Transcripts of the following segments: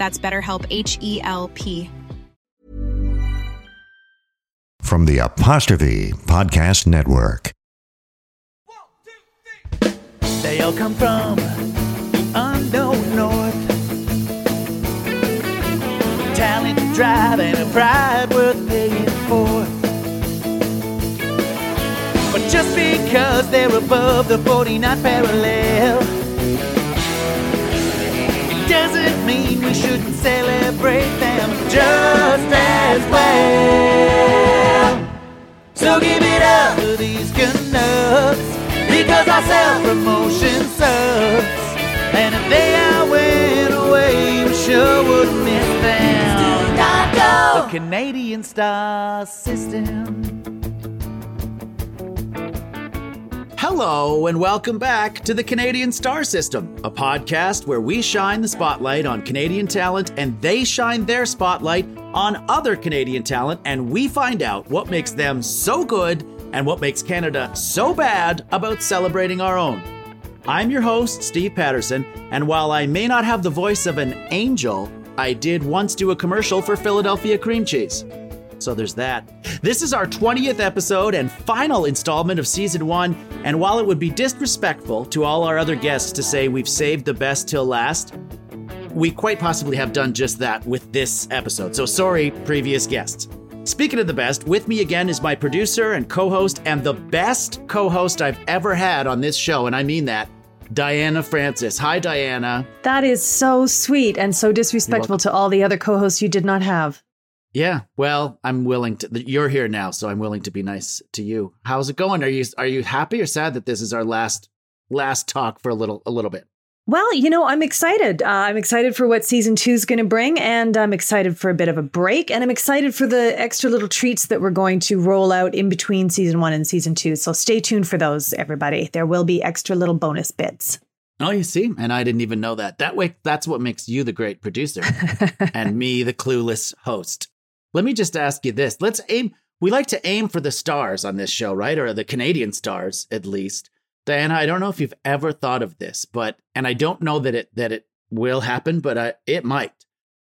That's BetterHelp H E L P. From the Apostrophe Podcast Network. They all come from the unknown north. Talent, drive, and a pride worth paying for. But just because they're above the 49 parallel, it doesn't mean we shouldn't celebrate them just as well. So give it up to these Canucks because our self-promotion sucks. And if they all went away, we sure would miss them. The Canadian Star System. Hello, and welcome back to the Canadian Star System, a podcast where we shine the spotlight on Canadian talent and they shine their spotlight on other Canadian talent, and we find out what makes them so good and what makes Canada so bad about celebrating our own. I'm your host, Steve Patterson, and while I may not have the voice of an angel, I did once do a commercial for Philadelphia cream cheese. So there's that. This is our 20th episode and final installment of season one. And while it would be disrespectful to all our other guests to say we've saved the best till last, we quite possibly have done just that with this episode. So sorry, previous guests. Speaking of the best, with me again is my producer and co host, and the best co host I've ever had on this show. And I mean that. Diana Francis. Hi, Diana. That is so sweet and so disrespectful to all the other co hosts you did not have. Yeah, well, I'm willing to. You're here now, so I'm willing to be nice to you. How's it going? Are you are you happy or sad that this is our last last talk for a little a little bit? Well, you know, I'm excited. Uh, I'm excited for what season two is going to bring, and I'm excited for a bit of a break, and I'm excited for the extra little treats that we're going to roll out in between season one and season two. So stay tuned for those, everybody. There will be extra little bonus bits. Oh, you see, and I didn't even know that. That way, that's what makes you the great producer, and me the clueless host. Let me just ask you this. Let's aim. We like to aim for the stars on this show, right? Or the Canadian stars, at least. Diana, I don't know if you've ever thought of this, but and I don't know that it that it will happen, but I, it might.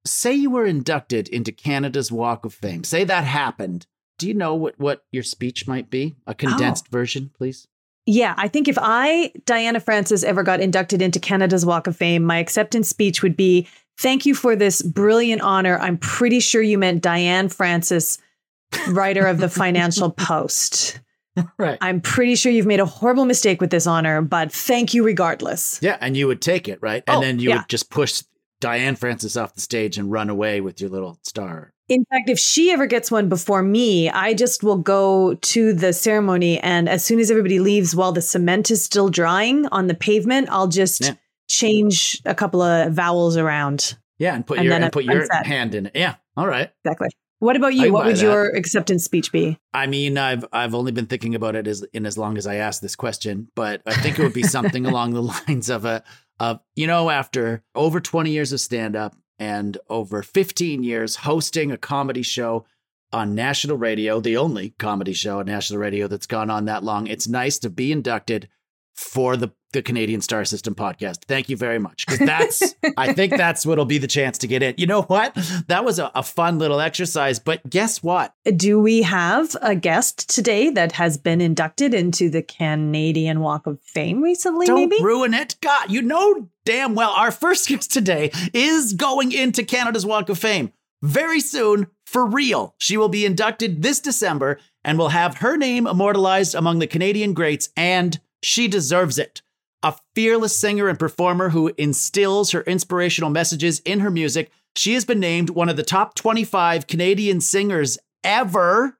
Say you were inducted into Canada's Walk of Fame. Say that happened. Do you know what what your speech might be? A condensed Oh. version, please. Yeah, I think if I, Diana Francis, ever got inducted into Canada's Walk of Fame, my acceptance speech would be Thank you for this brilliant honor. I'm pretty sure you meant Diane Francis, writer of the Financial Post. Right. I'm pretty sure you've made a horrible mistake with this honor, but thank you regardless. Yeah, and you would take it, right? And Oh, then you yeah. would just push Diane Francis off the stage and run away with your little star. In fact, if she ever gets one before me, I just will go to the ceremony. And as soon as everybody leaves while the cement is still drying on the pavement, I'll just Yeah. Change a couple of vowels around. Yeah, and put And your and put your set. hand in it. Yeah. All right. Exactly. What about you? What would that. your acceptance speech be? I mean, I've I've only been thinking about it as in as long as I asked this question, but I think it would be something along the lines of a of, you know, after over 20 years of stand up and over 15 years hosting a comedy show on national radio, the only comedy show on national radio that's gone on that long, it's nice to be inducted for the the Canadian Star System podcast. Thank you very much. Because that's, I think that's what'll be the chance to get in. You know what? That was a, a, fun little exercise. But guess what? Do we have a guest today that has been inducted into the Canadian Walk of Fame recently? Don't maybe ruin it. God, you know damn well our first guest today is going into Canada's Walk of Fame very soon for real. She will be inducted this December and will have her name immortalized among the Canadian greats, and she deserves it a fearless singer and performer who instills her inspirational messages in her music. She has been named one of the top 25 Canadian singers ever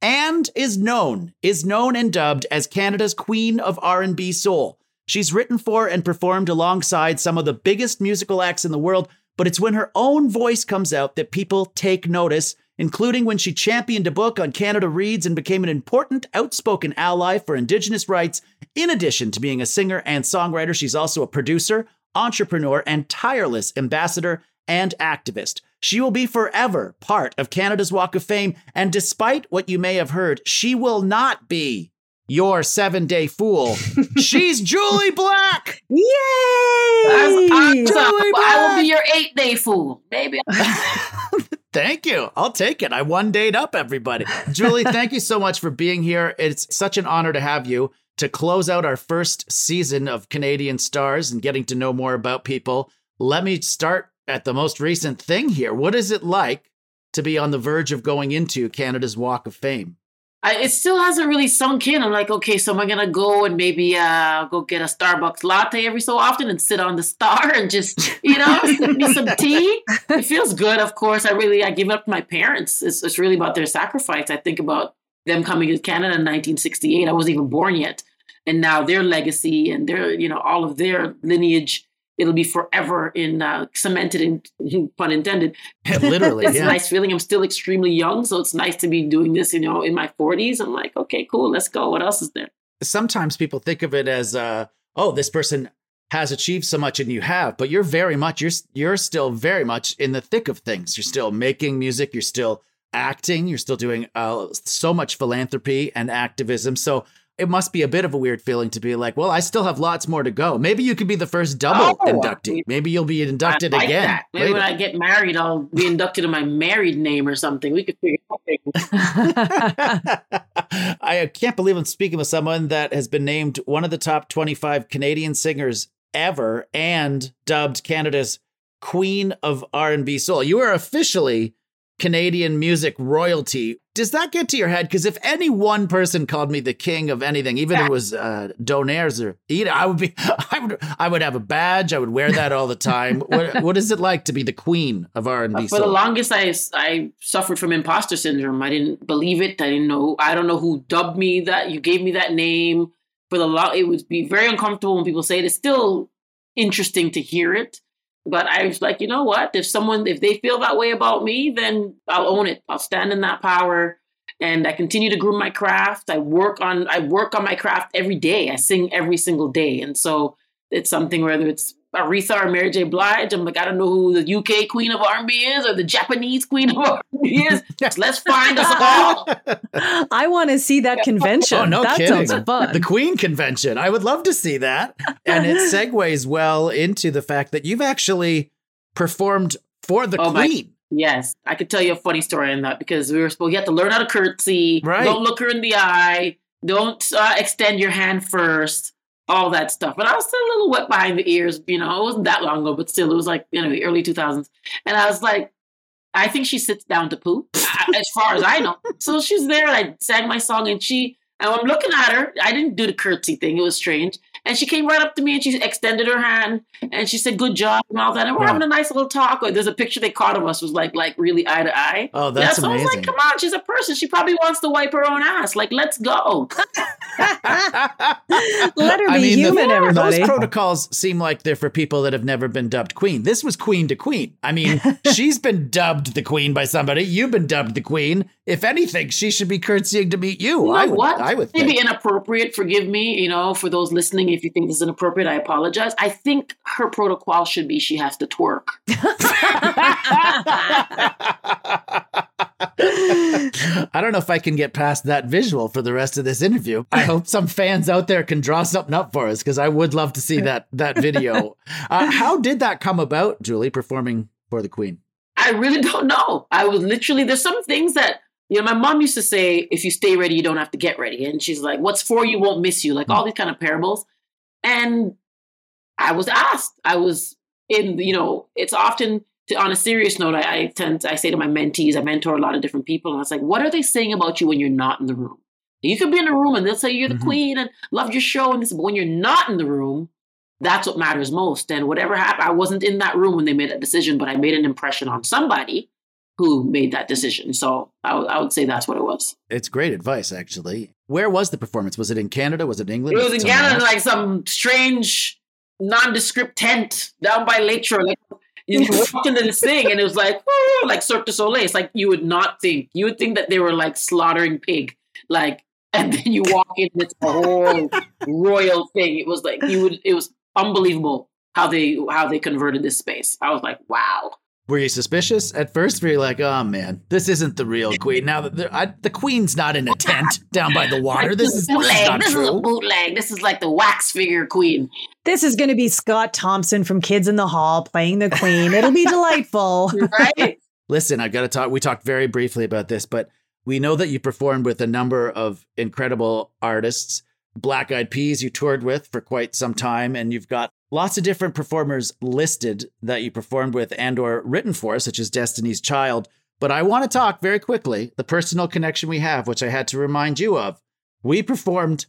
and is known is known and dubbed as Canada's Queen of R&B Soul. She's written for and performed alongside some of the biggest musical acts in the world, but it's when her own voice comes out that people take notice including when she championed a book on Canada Reads and became an important, outspoken ally for Indigenous rights. In addition to being a singer and songwriter, she's also a producer, entrepreneur, and tireless ambassador and activist. She will be forever part of Canada's Walk of Fame, and despite what you may have heard, she will not be your seven day fool. She's Jully Black. Yay! Jully Black. I will be your eight day fool. Maybe. Thank you. I'll take it. I one date up everybody. Jully, thank you so much for being here. It's such an honor to have you to close out our first season of Canadian Stars and getting to know more about people. Let me start at the most recent thing here. What is it like to be on the verge of going into Canada's Walk of Fame? I, it still hasn't really sunk in. I'm like, okay, so am I gonna go and maybe uh, go get a Starbucks latte every so often and sit on the star and just, you know, me some tea? It feels good, of course. I really I give up to my parents. It's, it's really about their sacrifice. I think about them coming to Canada in 1968. I wasn't even born yet, and now their legacy and their, you know, all of their lineage it'll be forever in uh, cemented in pun intended. Literally it's yeah. a nice feeling. I'm still extremely young so it's nice to be doing this you know in my 40s i'm like okay cool let's go. What else is there? Sometimes people think of it as uh, oh this person has achieved so much and you have but you're very much you're you're still very much in the thick of things. You're still making music you're still acting you're still doing uh, so much philanthropy and activism. So it must be a bit of a weird feeling to be like, well, I still have lots more to go. Maybe you could be the first double oh, inductee. Maybe you'll be inducted like again. That. Maybe later. when I get married, I'll be inducted in my married name or something. We could figure I can't believe I'm speaking with someone that has been named one of the top 25 Canadian singers ever and dubbed Canada's Queen of R&B Soul. You are officially Canadian music royalty. Does that get to your head? Because if any one person called me the king of anything, even if it was uh, Donaires or Ida, I would be, I would, I would have a badge. I would wear that all the time. what, what is it like to be the queen of R and B? For the longest, I I suffered from imposter syndrome. I didn't believe it. I didn't know. I don't know who dubbed me that. You gave me that name. For the long, it would be very uncomfortable when people say it. It's still interesting to hear it but I was like, you know what? If someone, if they feel that way about me, then I'll own it. I'll stand in that power. And I continue to groom my craft. I work on, I work on my craft every day. I sing every single day. And so it's something, whether it's Aretha or Mary J. Blige. I'm like, I don't know who the UK Queen of R&B is or the Japanese Queen of R&B is. Let's find us all. I want to see that convention. Oh, no that kidding. sounds fun. The Queen convention. I would love to see that. And it segues well into the fact that you've actually performed for the oh, Queen. My- Yes, I could tell you a funny story on that because we were supposed you have to learn how to curtsy. Right. Don't look her in the eye. Don't uh, extend your hand first all that stuff. But I was still a little wet behind the ears. You know, it wasn't that long ago, but still, it was like, you know, the early 2000s. And I was like, I think she sits down to poop, as far as I know. So she's there, I sang my song, and she, and I'm looking at her. I didn't do the curtsy thing, it was strange. And she came right up to me and she extended her hand and she said, "Good job" and all that. And we're having a nice little talk. Or there's a picture they caught of us was like like really eye to eye. Oh, that's yeah, so amazing. I was like, "Come on, she's a person. She probably wants to wipe her own ass. Like, let's go." Let her be I mean, human, the, everybody. Those protocols seem like they're for people that have never been dubbed queen. This was queen to queen. I mean, she's been dubbed the queen by somebody. You've been dubbed the queen. If anything, she should be curtsying to meet you. you know I would. What? I would. Maybe inappropriate. Forgive me. You know, for those listening me if you think this is inappropriate. I apologize. I think her protocol should be she has to twerk. I don't know if I can get past that visual for the rest of this interview. I hope some fans out there can draw something up for us because I would love to see that that video. Uh, how did that come about, Jully, performing for the Queen? I really don't know. I was literally there's some things that you know my mom used to say if you stay ready you don't have to get ready and she's like what's for you won't miss you like all these kind of parables and I was asked I was in you know it's often to, on a serious note I, I tend I say to my mentees I mentor a lot of different people and I was like what are they saying about you when you're not in the room you could be in a room and they'll say you're the Mhm. queen and love your show and this but when you're not in the room that's what matters most. And whatever happened, I wasn't in that room when they made that decision, but I made an impression on somebody who made that decision. So I would- I would say that's what it was. It's great advice, actually. Where was the performance? Was it in Canada? Was it in England? It was in Canada, else? like some strange, nondescript tent down by Lakeshore. Like you walked into this thing, and it was like, "Ooh," like Cirque du Soleil. It's like you would not think. You would think that they were like slaughtering pig, like, and then you walk in, and it's a whole royal thing. It was like you would. It was unbelievable how they how they converted this space. I was like, wow. Were you suspicious at first? Were you like, "Oh man, this isn't the real Queen"? Now that the, I, the Queen's not in a tent down by the water. This is, this is not This is a true. bootleg. This is like the wax figure queen. This is going to be Scott Thompson from Kids in the Hall playing the Queen. It'll be delightful. Right? Listen, I've got to talk. We talked very briefly about this, but we know that you performed with a number of incredible artists. Black Eyed Peas, you toured with for quite some time, and you've got lots of different performers listed that you performed with and/or written for, such as Destiny's Child. But I want to talk very quickly the personal connection we have, which I had to remind you of. We performed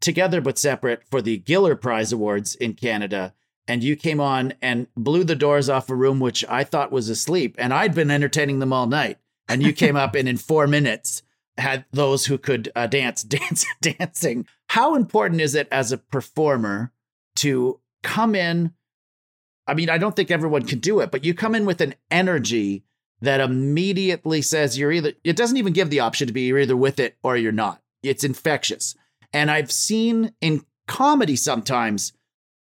together but separate for the Giller Prize Awards in Canada. And you came on and blew the doors off a room which I thought was asleep. And I'd been entertaining them all night. And you came up and in four minutes had those who could uh, dance, dance, dancing. How important is it as a performer to come in? I mean, I don't think everyone can do it, but you come in with an energy that immediately says you're either, it doesn't even give the option to be you're either with it or you're not. It's infectious. And I've seen in comedy sometimes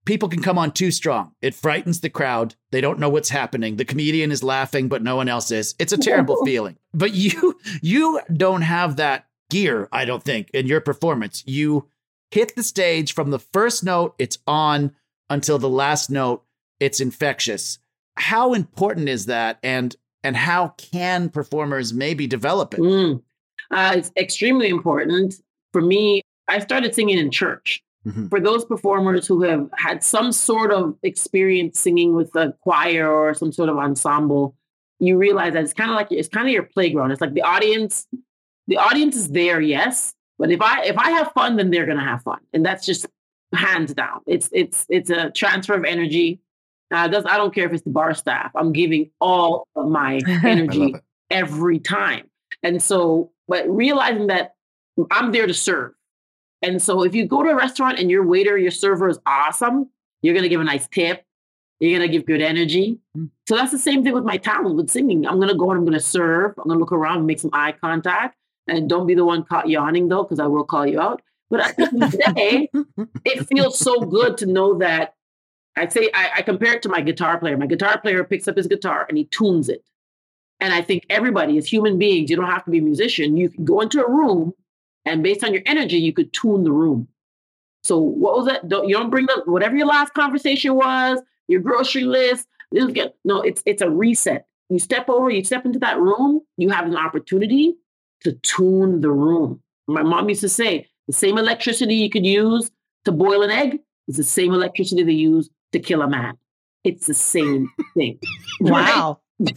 people can come on too strong. It frightens the crowd. They don't know what's happening. The comedian is laughing, but no one else is. It's a terrible feeling. But you you don't have that gear, I don't think, in your performance. You hit the stage from the first note, it's on until the last note, it's infectious. How important is that and and how can performers maybe develop it? Mm. Uh, it's extremely important. For me, I started singing in church. Mhm. For those performers who have had some sort of experience singing with a choir or some sort of ensemble, you realize that it's kind of like it's kind of your playground. It's like the audience, the audience is there, yes, but if I if I have fun, then they're gonna have fun, and that's just hands down. It's it's it's a transfer of energy. Uh, does I don't care if it's the bar staff. I'm giving all of my energy every time. And so, but realizing that I'm there to serve. And so if you go to a restaurant and your waiter, your server is awesome, you're going to give a nice tip. You're going to give good energy. Mm. So that's the same thing with my talent with singing. I'm going to go and I'm going to serve. I'm going to look around and make some eye contact. And don't be the one caught yawning though, because I will call you out. But at the end of the day, it feels so good to know that I say I, I compare it to my guitar player. My guitar player picks up his guitar and he tunes it. And I think everybody is human beings. You don't have to be a musician. You can go into a room and based on your energy, you could tune the room. So what was that? Don't, you don't bring up whatever your last conversation was, your grocery list. This no, it's it's a reset. You step over, you step into that room, you have an opportunity to tune the room. My mom used to say the same electricity you could use to boil an egg is the same electricity they use to kill a man. It's the same thing. Wow.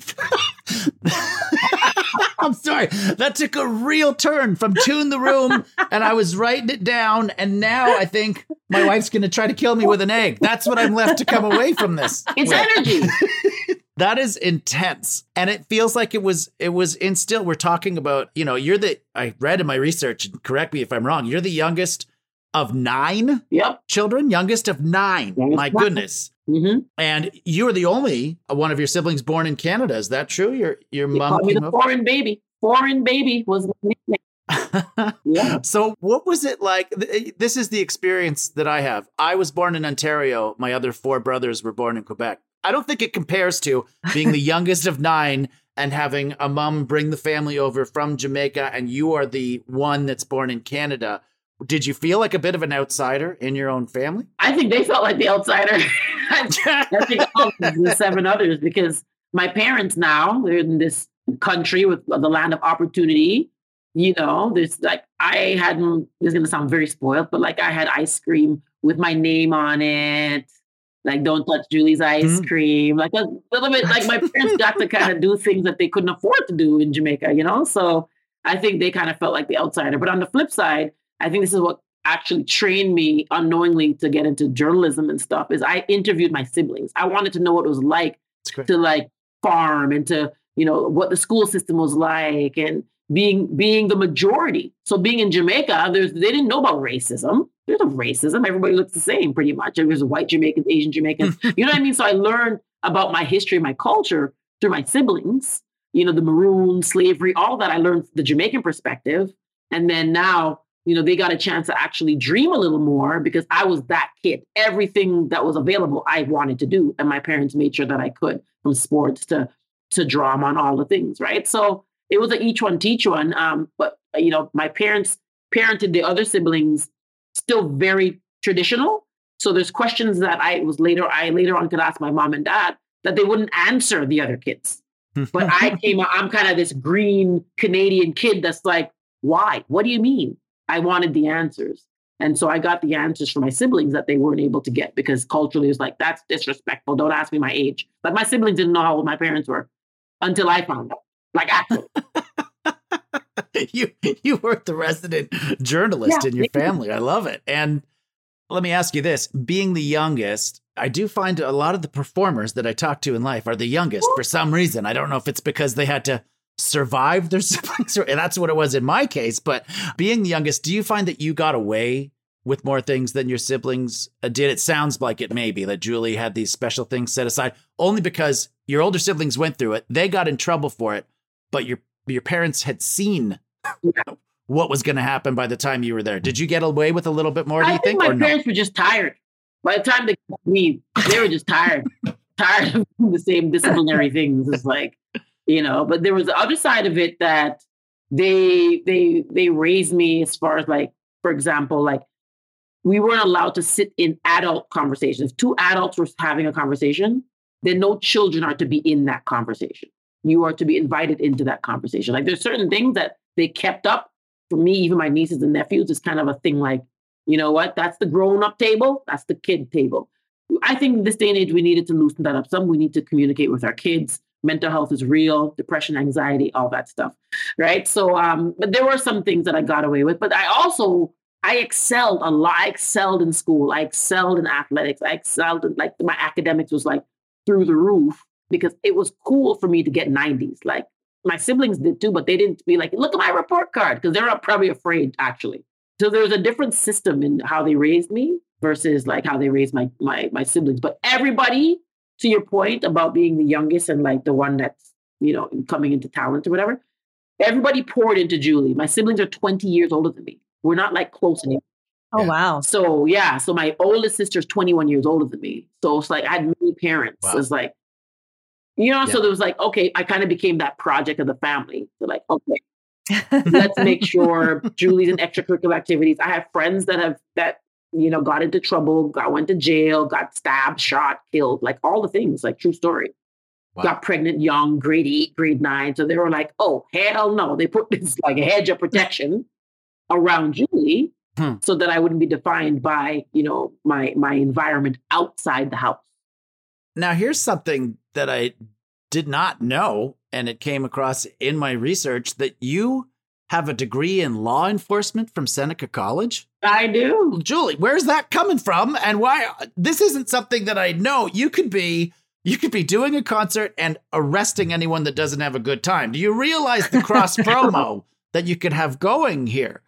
I'm sorry. That took a real turn from tune the room, and I was writing it down, and now I think my wife's going to try to kill me with an egg. That's what I'm left to come away from this. It's with. energy. That is intense, and it feels like it was it was instilled. We're talking about you know you're the I read in my research. and Correct me if I'm wrong. You're the youngest of nine Yep. children. Youngest of nine. Youngest My goodness. hmm And you're the only one of your siblings born in Canada. Is that true? Your your They mom called me came foreign baby. Foreign baby was. Yeah. So, what was it like? This is the experience that I have. I was born in Ontario. My other four brothers were born in Quebec. I don't think it compares to being the youngest of nine and having a mom bring the family over from Jamaica, and you are the one that's born in Canada. Did you feel like a bit of an outsider in your own family? I think they felt like the outsider. I think all of the seven others because my parents now they're in this country with the land of opportunity. You know, there's like I had. This is gonna sound very spoiled, but like I had ice cream with my name on it. Like don't touch Jully's ice Mhm. cream. Like a little bit. Like my parents got to kind of do things that they couldn't afford to do in Jamaica. You know, so I think they kind of felt like the outsider. But on the flip side, I think this is what actually trained me unknowingly to get into journalism and stuff is I interviewed my siblings. I wanted to know what it was like to like farm and to, you know, what the school system was like and being being the majority. So being in Jamaica, there's they didn't know about racism. There's no racism. Everybody looks the same pretty much. There's white Jamaicans, Asian Jamaicans. you know what I mean? So I learned about my history, my culture through my siblings, you know, the maroon, slavery, all that I learned the Jamaican perspective. And then now you know, they got a chance to actually dream a little more because I was that kid. Everything that was available, I wanted to do, and my parents made sure that I could, from sports to to drama and all the things, right? So it was a each one teach one. Um, but you know, my parents parented the other siblings still very traditional. So there's questions that I was later I later on could ask my mom and dad that they wouldn't answer the other kids. But I came out, I'm kind of this green Canadian kid that's like, why? What do you mean? I wanted the answers. And so I got the answers from my siblings that they weren't able to get because culturally it was like, that's disrespectful. Don't ask me my age. But my siblings didn't know how old my parents were until I found out. Like, actually. you you were the resident journalist Yeah. in your family. I love it. And let me ask you this: being the youngest, I do find a lot of the performers that I talk to in life are the youngest for some reason. I don't know if it's because they had to survive their siblings, and that's what it was in my case. But being the youngest, do you find that you got away with more things than your siblings uh, did? It sounds like it may be that Jully had these special things set aside only because your older siblings went through it. They got in trouble for it, but your your parents had seen what was going to happen by the time you were there. Did you get away with a little bit more? Do I you think think, my or no? parents were just tired. By the time they me, they were just tired, tired of the same disciplinary things. It's like, you know. But there was the other side of it that they they they raised me as far as like, for example, like we weren't allowed to sit in adult conversations. If two adults were having a conversation, then no children are to be in that conversation. You are to be invited into that conversation. Like there's certain things that they kept up for me, even my nieces and nephews, it's kind of a thing like, you know what? That's the grown up table. That's the kid table. I think in this day and age, we needed to loosen that up. Some we need to communicate with our kids. Mental health is real, depression, anxiety, all that stuff. Right. So, um, but there were some things that I got away with. But I also, I excelled a lot. I excelled in school. I excelled in athletics. I excelled in like my academics was like through the roof because it was cool for me to get 90s. Like my siblings did too, but they didn't be like, look at my report card because they're probably afraid actually. So there's a different system in how they raised me versus like how they raised my my my siblings. But everybody, to your point about being the youngest and like the one that's you know coming into talent or whatever, everybody poured into Jully. My siblings are 20 years older than me. We're not like close oh. anymore. Oh Yeah. wow. So yeah, so my oldest sister is 21 years older than me. So it's like I had many parents. Wow. It's like, you know, so there was like, okay, I kind of became that project of the family. So like, okay, let's make sure Jully's in extracurricular activities. I have friends that have that, you know, got into trouble, got went to jail, got stabbed, shot, killed, like all the things, like true story. Wow. Got pregnant young, grade eight, grade nine. So they were like, oh, hell no. They put this like a hedge of protection around Jully Hmm. so that I wouldn't be defined by, you know, my my environment outside the house. Now, here's something that I did not know, and it came across in my research that you have a degree in law enforcement from Seneca College. I do. Jully, where's that coming from? And why? This isn't something that I know. You could be. You could be doing a concert and arresting anyone that doesn't have a good time. Do you realize the cross promo that you could have going here?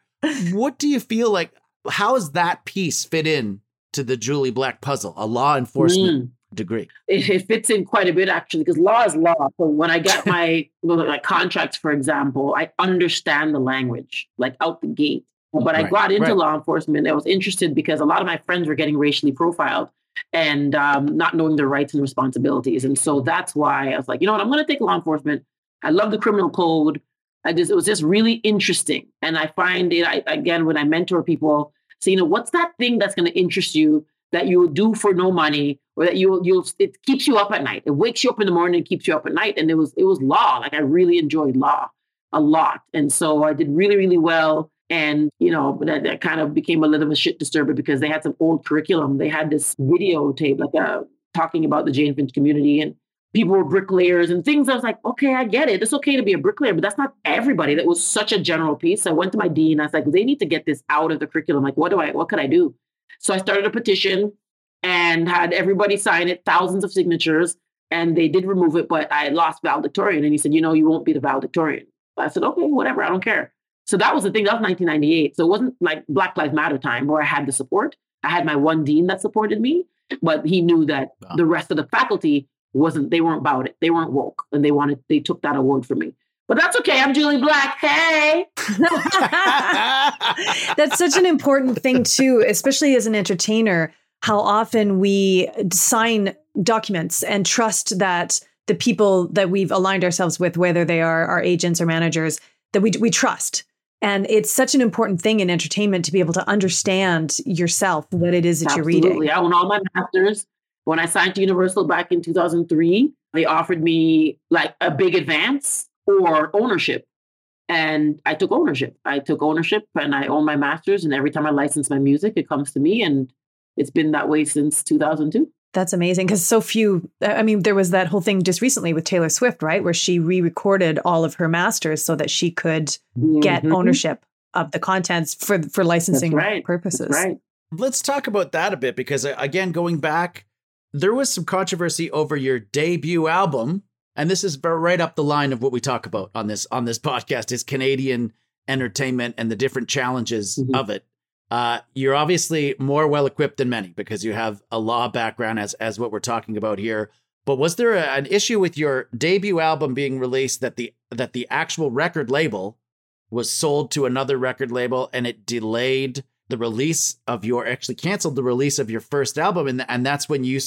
What do you feel like? How does that piece fit in to the Jully Black puzzle? A law enforcement mm. Degree? It, it fits in quite a bit actually, because law is law. So when I get my contracts, for example, I understand the language like out the gate. But I Right, got into right. law enforcement. I was interested because a lot of my friends were getting racially profiled and um, not knowing their rights and responsibilities. And so that's why I was like, you know what, I'm going to take law enforcement. I love the criminal code. I just it was just really interesting, and I find it. I, again, when I mentor people, say, you know, what's that thing that's going to interest you that you do for no money, or that you you'll it keeps you up at night. It wakes you up in the morning, and keeps you up at night. And it was it was law. Like I really enjoyed law a lot, and so I did really really well. And you know, that, that kind of became a little bit of a shit disturber because they had some old curriculum. They had this videotape, like uh, talking about the Jane Finch community and people were bricklayers and things. I was like, okay, I get it. It's okay to be a bricklayer, but that's not everybody. That was such a general piece. So I went to my dean. I was like, they need to get this out of the curriculum. Like, what do I, what could I do? So I started a petition and had everybody sign it, thousands of signatures, and they did remove it, but I lost valedictorian. And he said, you know, you won't be the valedictorian. I said, okay, whatever, I don't care. So that was the thing. That was 1998. So it wasn't like Black Lives Matter time where I had the support. I had my one dean that supported me, but he knew that Wow. the rest of the faculty wasn't. They weren't about it. They weren't woke, and they wanted. They took that award from me. But that's okay. I'm Jully Black. Hey. That's such an important thing too, especially as an entertainer, how often we sign documents and trust that the people that we've aligned ourselves with, whether they are our agents or managers, that we we trust. And it's such an important thing in entertainment to be able to understand yourself, what it is that you're reading. Absolutely. I own all my masters. When I signed to Universal back in 2003, they offered me like a big advance or ownership. And I took ownership. I took ownership and I own my masters. And every time I license my music, it comes to me. And it's been that way since 2002. That's amazing because so few. I mean, there was that whole thing just recently with Taylor Swift, right, where she re-recorded all of her masters so that she could get Mhm. ownership of the contents for for licensing That's right. purposes. That's right. Let's talk about that a bit because, uh, again, going back, there was some controversy over your debut album, and this is right up the line of what we talk about on this on this podcast: is Canadian entertainment and the different challenges Mhm. of it. Uh, you're obviously more well equipped than many because you have a law background, as as what we're talking about here. But was there a, an issue with your debut album being released that the that the actual record label was sold to another record label and it delayed the release of your actually canceled the release of your first album and and that's when you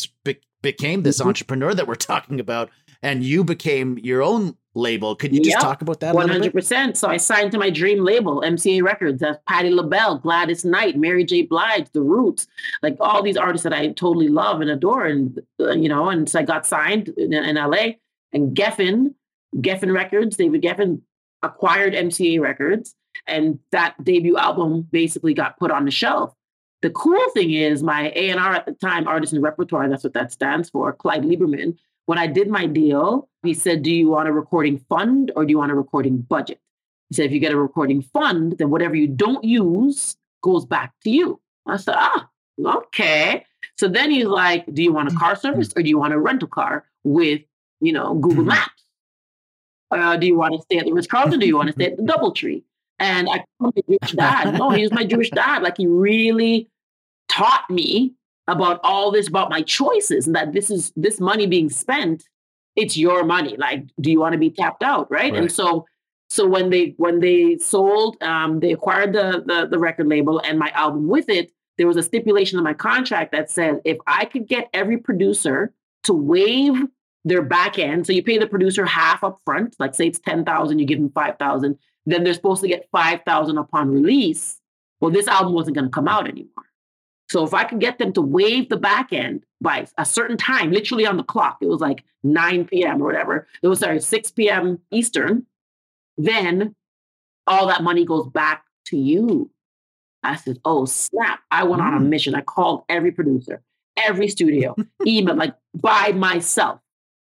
became this Mhm. entrepreneur that we're talking about and you became your own label could you just Yep. talk about that a One little hundred bit percent. So I signed to my dream label, MCA Records. That's Patti LaBelle, Gladys Knight, Mary J. Blige, The Roots, like all these artists that I totally love and adore, and uh, you know. And so I got signed in, in LA, and Geffen, Geffen Records, David Geffen acquired MCA Records, and that debut album basically got put on the shelf. The cool thing is, my A and R at the time, Artist and Repertoire, that's what that stands for, Clyde Lieberman. When I did my deal, he said, Do you want a recording fund or do you want a recording budget? He said, If you get a recording fund, then whatever you don't use goes back to you. I said, Ah, okay. So then he's like, Do you want a car service or do you want a rental car with, you know, Google Mhm. Maps? Uh, do you want to stay at the Ritz Carlton? Do you want to stay at the Doubletree? And I told my Jewish dad, no, he was my Jewish dad. Like he really taught me about all this, about my choices, and that this is this money being spent, it's your money. Like, do you want to be tapped out? Right. And so so when they when they sold, um, they acquired the, the the record label and my album with it, there was a stipulation in my contract that said if I could get every producer to waive their back end, so you pay the producer half up front, like say it's ten thousand, you give them five thousand, then they're supposed to get five thousand upon release. Well, this album wasn't going to come out anymore. So if I could get them to waive the back end by a certain time, literally on the clock, it was like 9 p.m. or whatever. It was sorry, 6 p.m. Eastern, then all that money goes back to you. I said, oh snap. I went on a mm. mission. I called every producer, every studio, email, like by myself.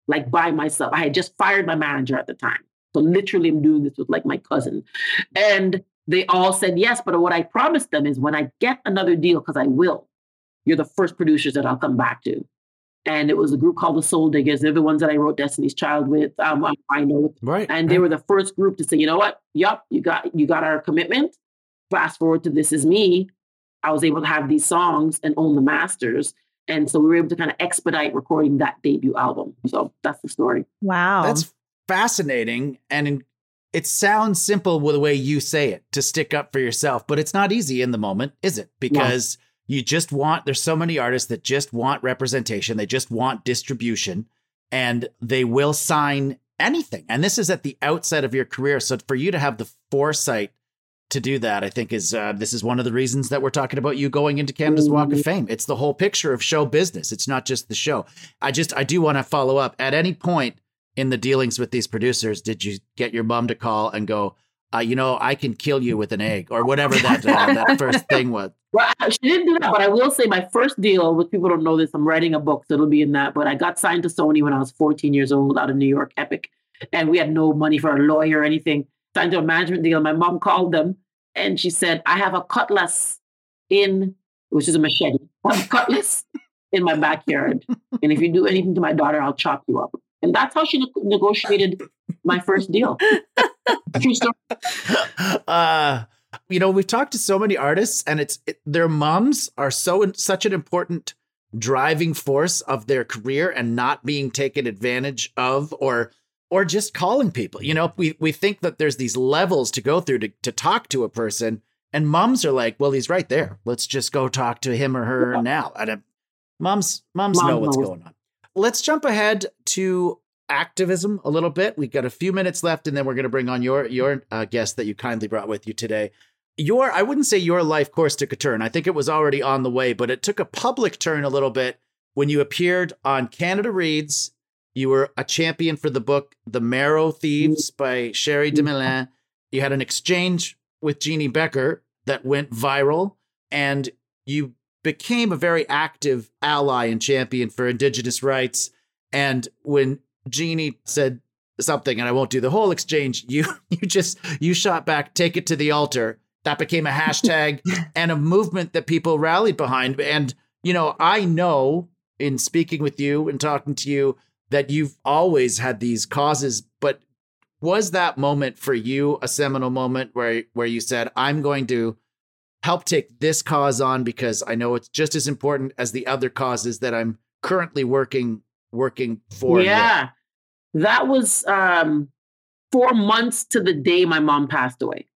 Like by myself. I had just fired my manager at the time. So literally I'm doing this with like my cousin. And they all said yes. But what I promised them is when I get another deal, because I will, you're the first producers that I'll come back to. And it was a group called the Soul Diggaz. They're the ones that I wrote Destiny's Child with. Um, I know right and they were the first group to say, you know what? Yup, you got you got our commitment. Fast forward to This Is Me. I was able to have these songs and own the masters. And so we were able to kind of expedite recording that debut album. So that's the story. Wow. That's fascinating. And in, it sounds simple with the way you say it to stick up for yourself, but it's not easy in the moment, is it? Because you just want, there's so many artists that just want representation, they just want distribution, and they will sign anything. And this is at the outset of your career. So for you to have the foresight to do that, I think is uh, this is one of the reasons that we're talking about you going into Canada's Walk of Fame. It's the whole picture of show business. It's not just the show. I just I do want to follow up. At any point in the dealings with these producers, did you get your mom to call and go, uh, you know, I can kill you with an egg or whatever that uh, that first thing was? Well, she didn't do that, but I will say my first deal, which people don't know this, I'm writing a book, so it'll be in that. But I got signed to Sony when I was 14 years old out of New York, Epic, and we had no money for a lawyer or anything. Signed to a management deal. My mom called them and she said, I have a cutlass in, which is a machete, I have a cutlass in my backyard. And if you do anything to my daughter, I'll chop you up. And that's how she ne- negotiated my first deal. True story. uh, you know, we've talked to so many artists, and it's it, their moms are so such an important driving force of their career and not being taken advantage of or or just calling people. You know, we we think that there's these levels to go through to, to talk to a person, and moms are like, "Well, he's right there. Let's just go talk to him or her yeah. now." And uh, moms moms Mom know what's knows. going on. Let's jump ahead to activism a little bit. We've got a few minutes left, and then we're going to bring on your your uh, guest that you kindly brought with you today. Your I wouldn't say your life course took a turn. I think it was already on the way, but it took a public turn a little bit when you appeared on Canada Reads you were a champion for the book The Marrow Thieves by Cherie Dimaline. You had an exchange with Jeannie Becker that went viral, and you became a very active ally and champion for Indigenous rights. And when Jeannie said something, and I won't do the whole exchange, you you just you shot back, take it to the altar. That became a hashtag and a movement that people rallied behind. And you know, I know in speaking with you and talking to you that you've always had these causes, but was that moment for you a seminal moment where where you said, "I'm going to help take this cause on because I know it's just as important as the other causes that I'm currently working working for." Yeah, that was um, four months to the day my mom passed away,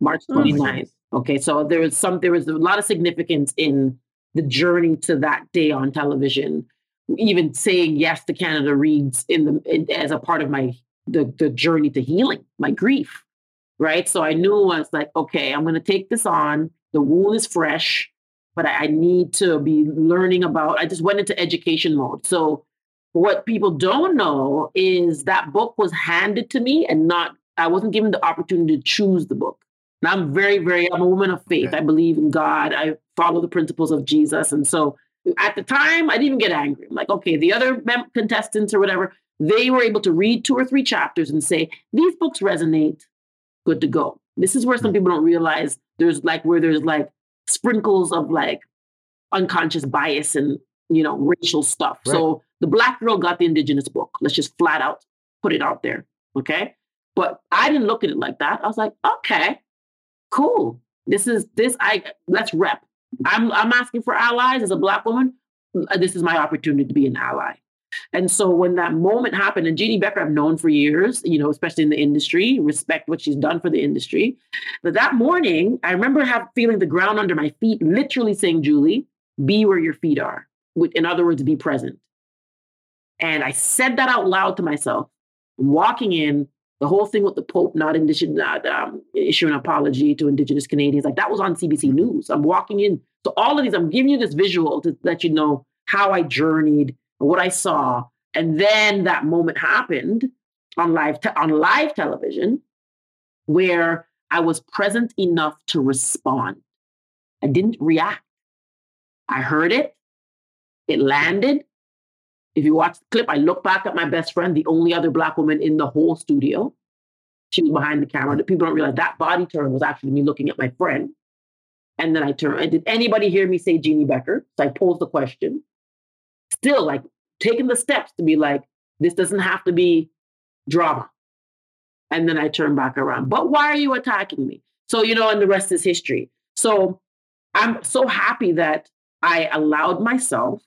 March 29th. Oh okay, so there was some there was a lot of significance in the journey to that day on television even saying yes to Canada Reads in the in, as a part of my the the journey to healing my grief, right? So I knew I was like, okay, I'm going to take this on. The wound is fresh, but I, I need to be learning about. I just went into education mode. So what people don't know is that book was handed to me and not I wasn't given the opportunity to choose the book. And I'm very, very, I'm a woman of faith. Okay. I believe in God. I follow the principles of Jesus. And so at the time, I didn't even get angry. I'm like, okay, the other mem- contestants or whatever, they were able to read two or three chapters and say, these books resonate, good to go. This is where some hmm. people don't realize there's like, where there's like sprinkles of like unconscious bias and, you know, racial stuff. Right. So the black girl got the indigenous book. Let's just flat out put it out there. Okay. But I didn't look at it like that. I was like, okay, cool. This is this, I let's rep. I'm I'm asking for allies as a black woman. This is my opportunity to be an ally. And so when that moment happened, and Jeannie Becker I've known for years, you know, especially in the industry, respect what she's done for the industry. But that morning, I remember have feeling the ground under my feet, literally saying, Jully, be where your feet are. In other words, be present. And I said that out loud to myself, walking in, the whole thing with the Pope not, indigenous, not um, issuing an apology to Indigenous Canadians, like that was on CBC News. I'm walking in. So all of these, I'm giving you this visual to let you know how I journeyed, what I saw, and then that moment happened on live te- on live television, where I was present enough to respond. I didn't react. I heard it. It landed. If you watch the clip, I look back at my best friend, the only other black woman in the whole studio. She was behind the camera. People don't realize that body turn was actually me looking at my friend. And then I turned. Did anybody hear me say Jeannie Becker? So I posed the question. Still, like taking the steps to be like, this doesn't have to be drama. And then I turn back around. But why are you attacking me? So, you know, and the rest is history. So I'm so happy that I allowed myself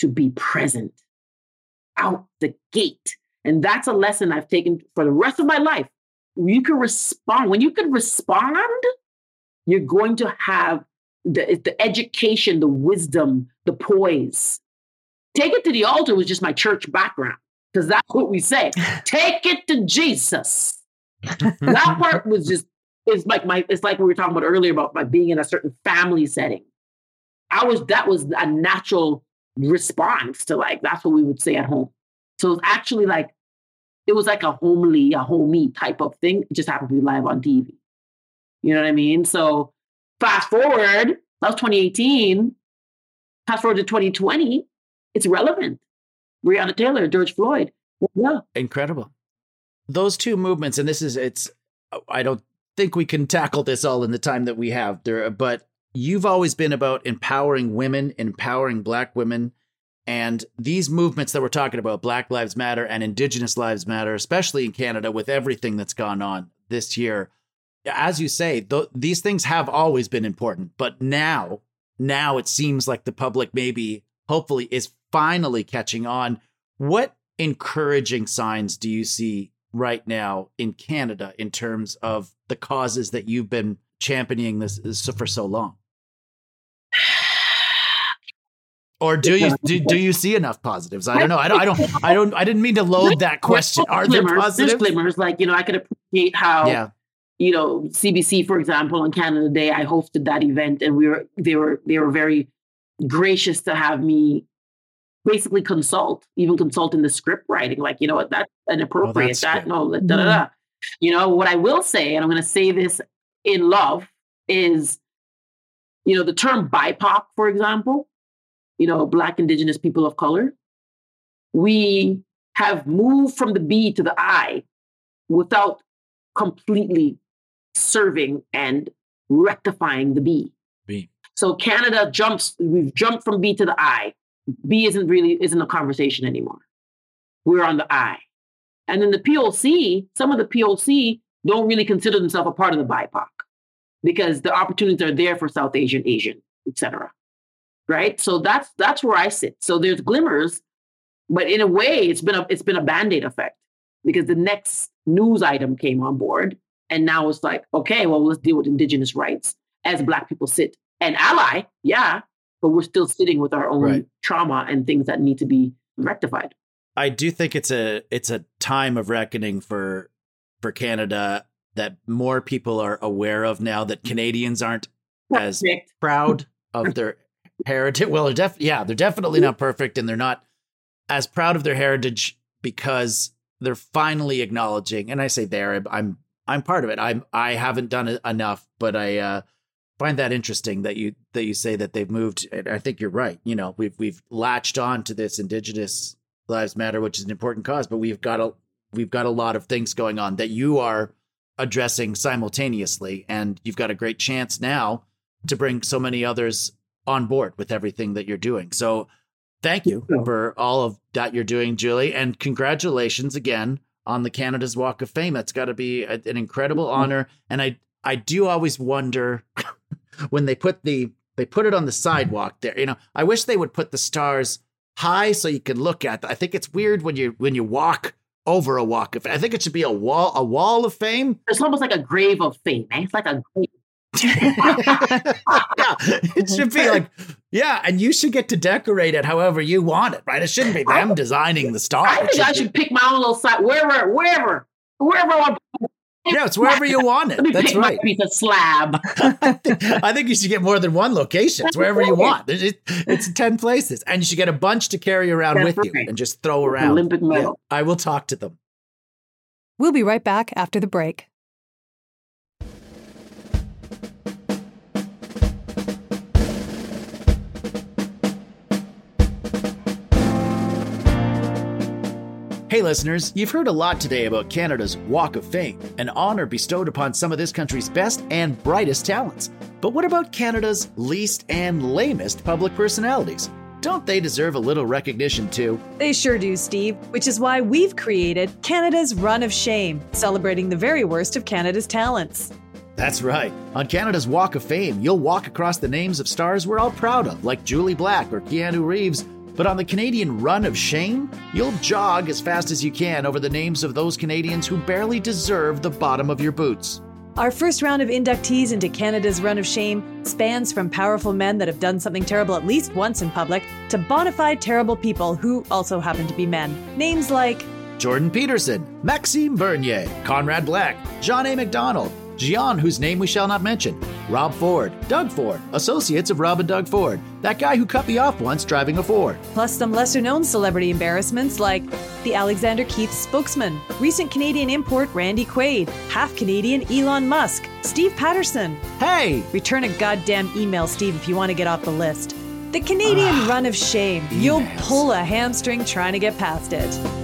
to be present out the gate. And that's a lesson I've taken for the rest of my life. You can respond. When you can respond, you're going to have the, the education, the wisdom, the poise. Take it to the altar was just my church background, because that's what we say. Take it to Jesus. that part was just it's like my it's like we were talking about earlier about my being in a certain family setting. I was that was a natural response to like that's what we would say at home. So it's actually like it was like a homely, a homey type of thing. It just happened to be live on TV. You know what I mean? So fast forward, that was 2018. Fast forward to 2020, it's relevant. Breonna Taylor, George Floyd. Yeah. Incredible. Those two movements, and this is it's I don't think we can tackle this all in the time that we have there, but you've always been about empowering women, empowering black women. And these movements that we're talking about, Black Lives Matter and Indigenous Lives Matter, especially in Canada with everything that's gone on this year, as you say, th- these things have always been important. But now, now it seems like the public maybe, hopefully, is finally catching on. What encouraging signs do you see right now in Canada in terms of the causes that you've been championing this, this for so long? Or do you do, do you see enough positives? I don't know. I don't. I don't. I don't. I didn't mean to load that question. Are there positives? There's glimmers. Like you know, I could appreciate how Yeah. you know CBC, for example, on Canada Day, I hosted that event, and we were they were they were very gracious to have me basically consult, even consult in the script writing. Like you know what, that's inappropriate. Oh, that's that good. no, da, da, mm-hmm. da. You know what I will say, and I'm going to say this in love is, you know, the term BIPOC, for example, you know, Black, Indigenous people of color, we have moved from the B to the I without completely serving and rectifying the B. B. So Canada jumps, we've jumped from B to the I. B isn't really isn't a conversation anymore. We're on the I. And then the POC, some of the POC don't really consider themselves a part of the BIPOC because the opportunities are there for South Asian, Asian, etc. Right? So that's that's where I sit. So there's glimmers, but in a way, it's been a it's been a band-aid effect because the next news item came on board. And now it's like, okay, well, let's deal with indigenous rights as black people sit and ally, yeah, but we're still sitting with our own Right. trauma and things that need to be rectified. I do think it's a it's a time of reckoning for for Canada that more people are aware of now that Canadians aren't as Perfect. proud of their heritage. Well, they're def- yeah, they're definitely not perfect, and they're not as proud of their heritage because they're finally acknowledging. And I say there, I'm I'm part of it. I'm I haven't done it enough, but I uh, find that interesting that you that you say that they've moved. And I think you're right. You know, we've we've latched on to this Indigenous Lives Matter, which is an important cause, but we've got a we've got a lot of things going on that you are addressing simultaneously, and you've got a great chance now to bring so many others on board with everything that you're doing. So thank you for all of that you're doing, Jully, and congratulations again on the Canada's Walk of Fame. That's got to be an incredible honor. And I I do always wonder when they put the they put it on the sidewalk there. You know, I wish they would put the stars high so you can look at. Them. I think it's weird when you when you walk over a walk of. I think it should be a wall a wall of fame. It's almost like a grave of fame. eh? It's like a grave. yeah, it should be like yeah, and you should get to decorate it however you want it, right? It shouldn't be them designing the star. I It think I should should pick my own little site wherever, wherever, wherever I want. Be- yeah, it's wherever you want it. That's right. my piece of slab. I think you should get more than one location. It's wherever you want. There's It's 10 places. And you should get a bunch to carry around That's with you and just throw around. Olympic medal. I will talk to them. We'll be right back after the break. Hey, listeners, you've heard a lot today about Canada's Walk of Fame, an honor bestowed upon some of this country's best and brightest talents. But what about Canada's least and lamest public personalities? Don't they deserve a little recognition too? They sure do, Steve, which is why we've created Canada's Run of Shame, celebrating the very worst of Canada's talents. That's right. On Canada's Walk of Fame, you'll walk across the names of stars we're all proud of, like Jully Black or Keanu Reeves, But on the Canadian run of shame, you'll jog as fast as you can over the names of those Canadians who barely deserve the bottom of your boots. Our first round of inductees into Canada's Run of Shame spans from powerful men that have done something terrible at least once in public to bona fide terrible people who also happen to be men. Names like Jordan Peterson, Maxime Bernier, Conrad Black, John A. Macdonald, Jian, whose name we shall not mention, Rob Ford, Doug Ford, associates of Rob and Doug Ford, that guy who cut me off once driving a Ford. plus some lesser known celebrity embarrassments like the Alexander Keith spokesman, recent Canadian import Randy Quaid, half Canadian Elon Musk, Steve Patterson. Hey! Return a goddamn email, Steve, if you want to get off the list. The Canadian ah, run of shame. You'll pull a hamstring trying to get past it.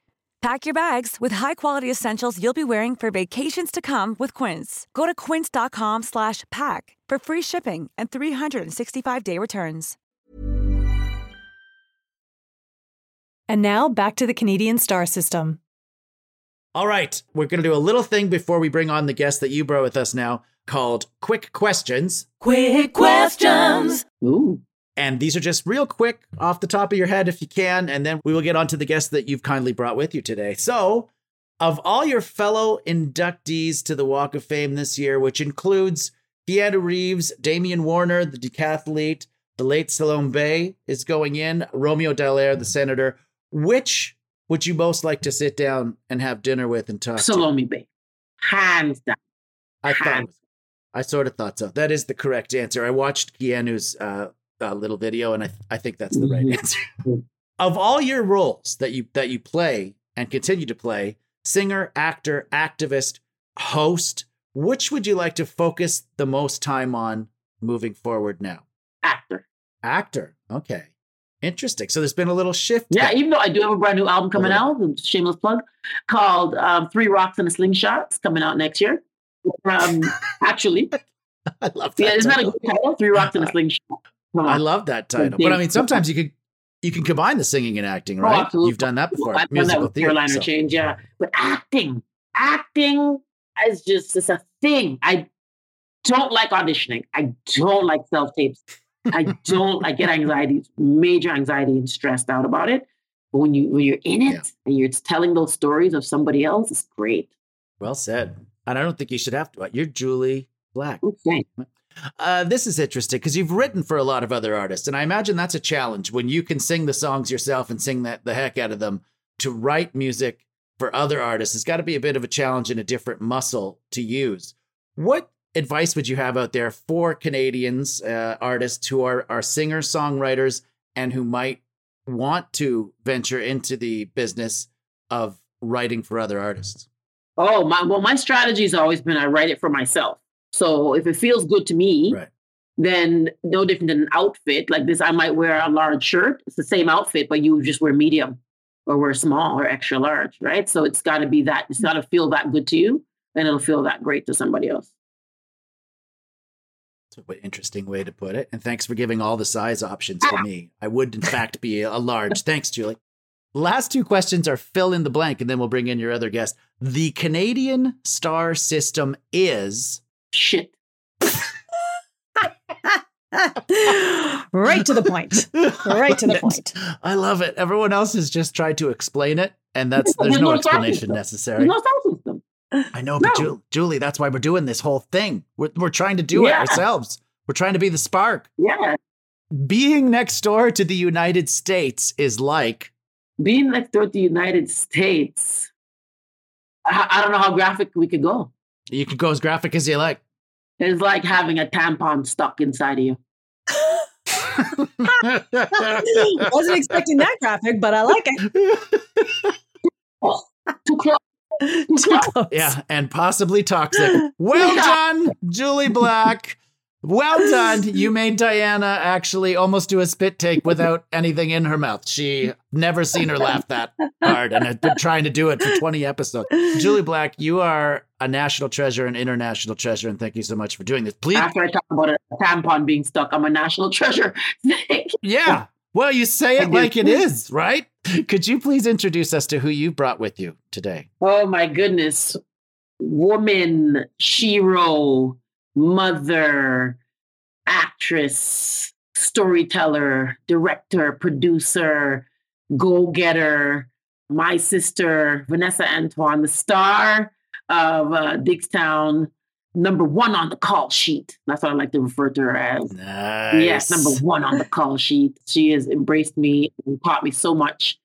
Pack your bags with high-quality essentials you'll be wearing for vacations to come with Quince. Go to quince.com slash pack for free shipping and 365-day returns. And now back to the Canadian star system. All right, we're going to do a little thing before we bring on the guest that you brought with us now called Quick Questions. Quick questions. Ooh. And these are just real quick off the top of your head if you can. And then we will get on to the guests that you've kindly brought with you today. So, of all your fellow inductees to the Walk of Fame this year, which includes Keanu Reeves, Damian Warner, the decathlete, the late Salome Bey is going in, Romeo Dallaire, the senator, which would you most like to sit down and have dinner with and talk to? Salome Bey. Hands down. I thought Hands. I sort of thought so. That is the correct answer. I watched Keanu's uh, uh, little video, and I I think that's the right Mhm. answer. of all your roles that you that you play and continue to play, singer, actor, activist, host, which would you like to focus the most time on moving forward now? Actor. Actor. Okay. Interesting. So there's been a little shift. Yeah, even though I do have a brand new album coming out, shameless plug, called um, Three Rocks and a Slingshot. It's coming out next year. Um, actually, I love that. yeah, isn't that a good title? Three Rocks and a Slingshot. I love that title. But I mean, sometimes you could you can combine the singing and acting, Oh, right? absolutely. You've done that before. I've done that Musical with theater. Carolina so- Change, yeah. But acting, acting is just it's a thing. I don't like auditioning. I don't like self tapes. I don't. I get anxiety, major anxiety, and stressed out about it. But when you when you're in it Yeah. and you're telling those stories of somebody else, it's great. Well said. And I don't think you should have to. You're Jully Black. Okay. Uh, this is interesting because you've written for a lot of other artists, and I imagine that's a challenge when you can sing the songs yourself and sing that the heck out of them. To write music for other artists has got to be a bit of a challenge and a different muscle to use. What advice would you have out there for Canadians uh, artists who are are singers, songwriters, and who might want to venture into the business of writing for other artists? Oh, my well, my strategy has always been I write it for myself. So if it feels good to me, Right. then no different than an outfit like this. I might wear a large shirt. It's the same outfit, but you just wear medium or wear small or extra large, right? So it's got to be that. It's got to feel that good to you, and it'll feel that great to somebody else. An interesting way to put it. And thanks for giving all the size options for ah! me. I would, in fact, be a large. Thanks, Jully. Last two questions are fill in the blank, and then we'll bring in your other guest. The Canadian star system is shit. right to the point. Right to the point. I love it. Everyone else has just tried to explain it, and that's there's There's no no explanation system. necessary. No star system. I know, but Ju- Jully, that's why we're doing this whole thing. We're, we're trying to do it ourselves. We're trying to be the spark. Yeah. Being next door to the United States is like Being next door to the United States, I, I don't know how graphic we could go. You can go as graphic as you like. It's like having a tampon stuck inside of you. Wasn't expecting that graphic, but I like it. Too close. Too close. Yeah, and possibly toxic. Well done, Jully Black. Well done. You made Diana actually almost do a spit take without anything in her mouth. She never seen her laugh that hard and had been trying to do it for 20 episodes. Jully Black, you are a national treasure and international treasure, and thank you so much for doing this. Please. After I talk about a tampon being stuck, I'm a national treasure. Yeah. Well, you say it like it is, right? Could you please introduce us to who you brought with you today? Oh my goodness. Woman, shero, mother, actress, storyteller, director, producer, go getter, my sister, Vinessa Antoine, the star of uh, Diggstown, number one on the call sheet. That's what I like to refer to her as. Nice. Yes, number one on the call sheet. She has embraced me and taught me so much.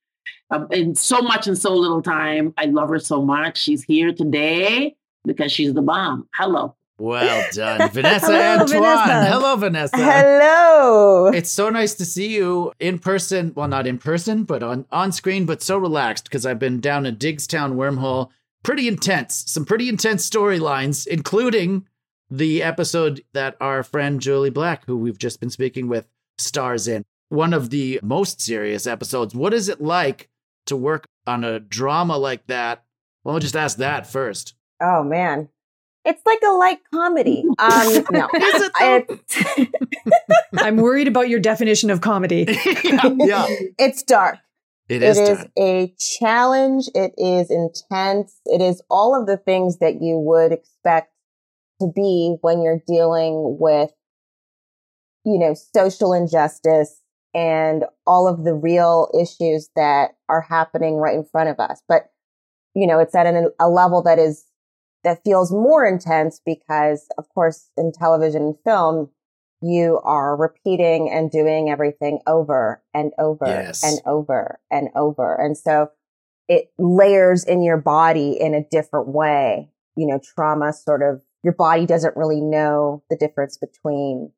Um, in so much in so little time. I love her so much. She's here today because she's the bomb. Hello. Well done, Vinessa Hello, Antoine. Vinessa. Hello, Vinessa. Hello. It's so nice to see you in person. Well, not in person, but on, on screen, but so relaxed because I've been down in Diggstown wormhole. Pretty intense. Some pretty intense storylines, including the episode that our friend Jully Black, who we've just been speaking with, stars in. One of the most serious episodes. What is it like to work on a drama like that? Well, I'll just ask that first. Oh man, it's like a light comedy. Um, no, It's- I'm worried about your definition of comedy. yeah. it's dark. It is It is dark. a challenge. It is intense. It is all of the things that you would expect to be when you're dealing with, you know, social injustice and all of the real issues that are happening right in front of us. But, you know, it's at an, a level that is, that feels more intense because, of course, in television and film, you are repeating and doing everything over and over Yes. and over and over. And so it layers in your body in a different way. You know, trauma sort of, your body doesn't really know the difference between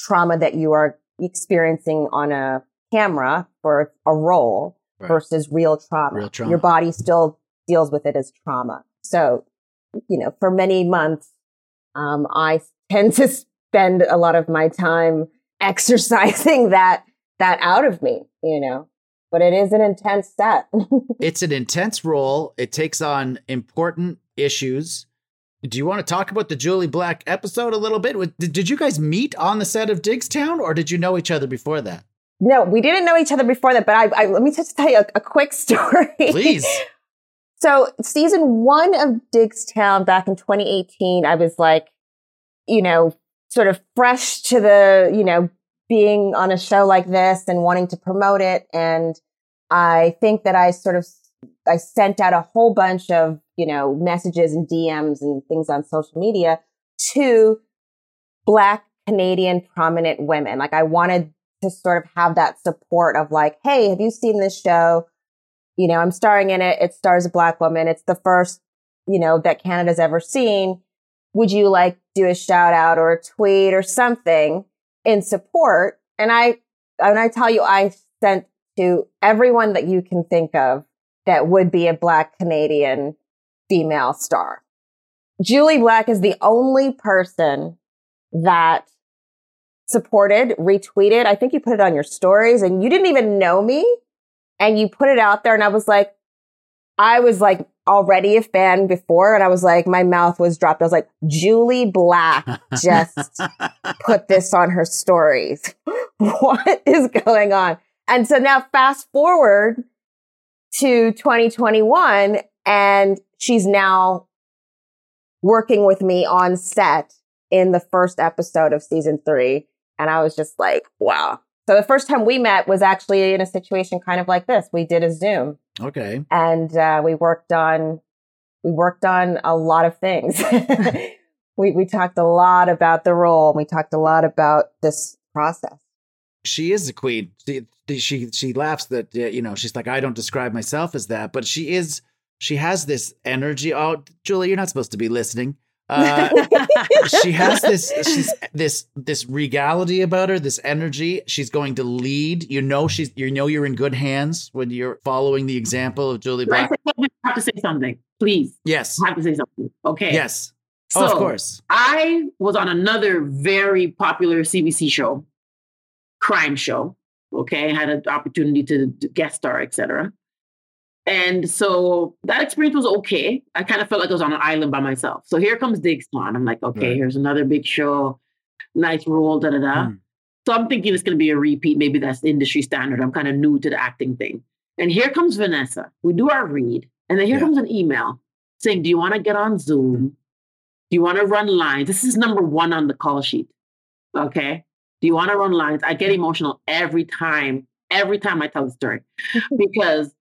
trauma that you are experiencing on a camera for a role Right. versus real trauma. Real trauma. Your body still deals with it as trauma. So, you know, for many months, um, I tend to spend a lot of my time exercising that, that out of me, you know, but it is an intense set. it's an intense role. It takes on important issues. Do you want to talk about the Jully Black episode a little bit? Did, did you guys meet on the set of Diggstown or did you know each other before that? no, we didn't know each other before that, but I, I let me just tell you a, a quick story. Please. So season one of Diggstown back in 2018, I was like, you know, sort of fresh to the, you know, being on a show like this and wanting to promote it. And I think that I sort of, I sent out a whole bunch of, you know, messages and DMs and things on social media to black Canadian prominent women. Like I wanted to sort of have that support of like, Hey, have you seen this show? You know, I'm starring in it. It stars a black woman. It's the first, you know, that Canada's ever seen. Would you like do a shout out or a tweet or something in support? And I, and I tell you, I sent to everyone that you can think of that would be a black Canadian female star. Jully Black is the only person that supported, retweeted. I think you put it on your stories and you didn't even know me and you put it out there. And I was like, I was like already a fan before and I was like, my mouth was dropped. I was like, Jully Black just put this on her stories. what is going on? And so now fast forward to 2021 and she's now working with me on set in the first episode of season three. And I was just like, wow. So the first time we met was actually in a situation kind of like this. We did a Zoom. Okay. And uh, we worked on we worked on a lot of things. we we talked a lot about the role. We talked a lot about this process. She is a queen. She she, she laughs that you know she's like I don't describe myself as that, but she is. She has this energy. Oh, Jully, you're not supposed to be listening. Uh, she has this she's this this regality about her, this energy. She's going to lead. You know she's you know you're in good hands when you're following the example of Jully Black. I have to say something, please. Yes. I have to say something. Okay. Yes. So oh, of course. I was on another very popular CBC show, crime show. Okay, I had an opportunity to guest star, etc. And so that experience was okay. I kind of felt like I was on an island by myself. So here comes Diggstown. I'm like, okay, Right. here's another big show, nice role, da da da. Hmm. So I'm thinking it's going to be a repeat. Maybe that's the industry standard. I'm kind of new to the acting thing. And here comes Vinessa. We do our read, and then here Yeah. comes an email saying, "Do you want to get on Zoom? Do you want to run lines?" This is number one on the call sheet. Okay. Do you want to run lines? I get emotional every time. Every time I tell the story, because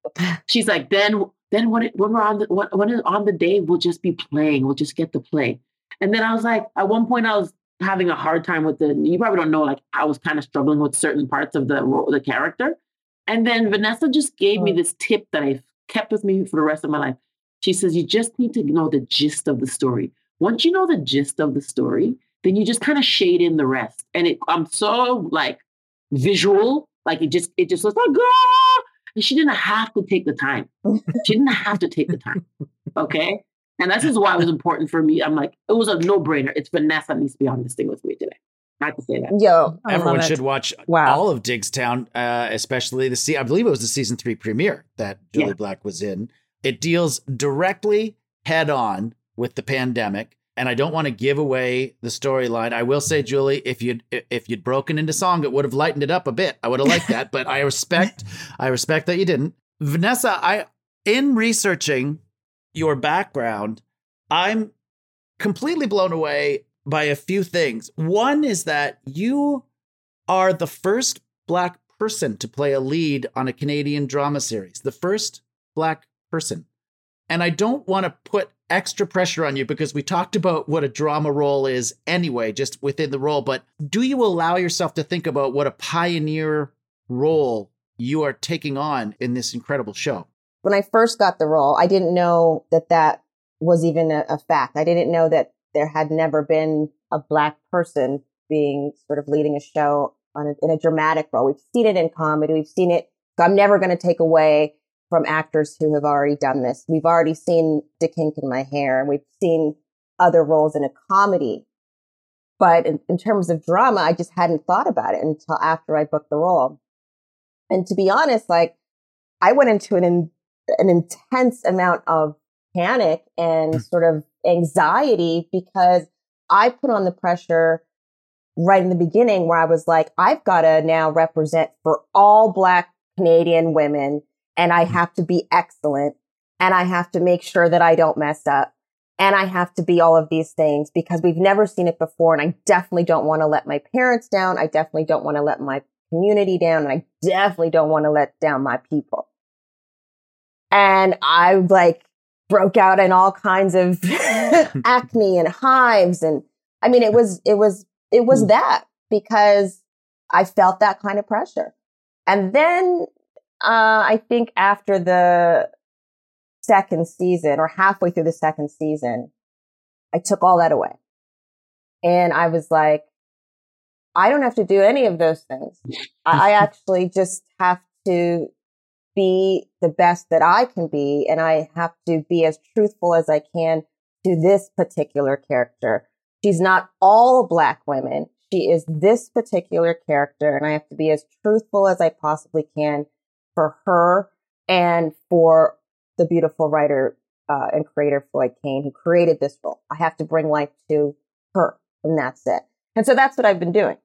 she's like, then then when it, when we're on the when, when it's on the day, we'll just be playing. We'll just get to play. And then I was like, at one point, I was having a hard time with the. You probably don't know, like I was kind of struggling with certain parts of the the character. And then Vinessa just gave me this tip that I kept with me for the rest of my life. She says, you just need to know the gist of the story. Once you know the gist of the story, then you just kind of shade in the rest. And it, I'm so like visual, like it just it just was like, ah! and she didn't have to take the time. She didn't have to take the time. Okay. And that's just why it was important for me. I'm like, it was a no brainer. It's Vinessa needs to be on this thing with me today. I have to say that. Yo, Everyone should watch Wow. all of Diggstown, uh, especially the se- I believe it was the season three premiere that Jully Yeah. Black was in. It deals directly head on with the pandemic, and I don't want to give away the storyline. I will say, Jully, if you'd if you'd broken into song, it would have lightened it up a bit. I would have liked that, but I respect I respect that you didn't. Vinessa, I in researching your background, I'm completely blown away by a few things. One is that you are the first black person to play a lead on a Canadian drama series, the first black person. And I don't want to put extra pressure on you because we talked about what a drama role is anyway, just within the role. But do you allow yourself to think about what a pioneer role you are taking on in this incredible show? when I first got the role, I didn't know that that was even a, a fact. I didn't know that there had never been a black person being sort of leading a show a, in a dramatic role. We've seen it in comedy. We've seen it. I'm never going to take away from actors who have already done this. We've already seen Da Kink in My Hair, and we've seen other roles in a comedy. But in, in terms of drama, I just hadn't thought about it until after I booked the role. And to be honest, like I went into an in, an intense amount of panic and mm. sort of anxiety because I put on the pressure right in the beginning where I was like, I've got to now represent for all Black Canadian women and I have to be excellent and I have to make sure that I don't mess up and I have to be all of these things because we've never seen it before. And I definitely don't want to let my parents down. I definitely don't want to let my community down. And I definitely don't want to let down my people and I like broke out in all kinds of acne and hives and I mean it was it was it was hmm. that because I felt that kind of pressure. And then uh I think after the second season or halfway through the second season I took all that away. And I was like I don't have to do any of those things. I actually just have to be the best that I can be. And I have to be as truthful as I can to this particular character. She's not all black women. She is this particular character. And I have to be as truthful as I possibly can for her and for the beautiful writer uh, and creator Floyd Kane who created this role. I have to bring life to her and that's it. And so that's what I've been doing.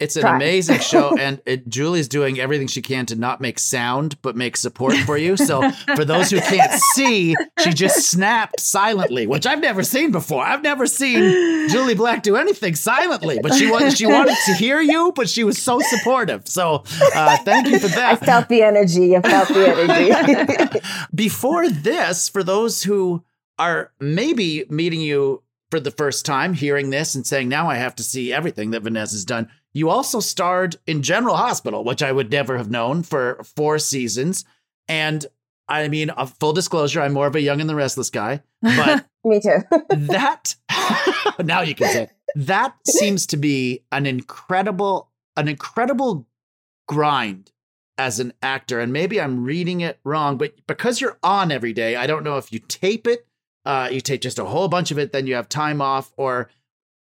It's an Try. amazing show, and it, Jully's doing everything she can to not make sound, but make support for you. So, for those who can't see, she just snapped silently, which I've never seen before. I've never seen Jully Black do anything silently, but she wanted she wanted to hear you, but she was so supportive. So, uh, thank you for that. I felt the energy. I felt the energy. Before this, for those who are maybe meeting you for the first time, hearing this and saying, now I have to see everything that Vinessa's done, you also starred in General Hospital, which I would never have known for four seasons. And I mean, a full disclosure, I'm more of a Young and the Restless guy, but Me too. that now you can say that seems to be an incredible, an incredible grind as an actor. And maybe I'm reading it wrong, but because you're on every day, I don't know if you tape it, uh, you take just a whole bunch of it, then you have time off, or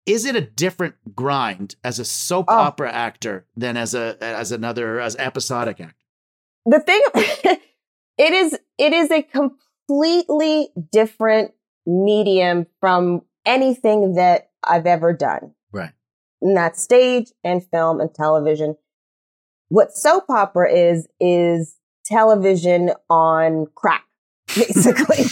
is it a different grind as a soap Oh. opera actor than as a as another as episodic actor? the thing it is it is a completely different medium from anything that I've ever done. Right. And that's stage and film and television. What soap opera is is television on crack, basically.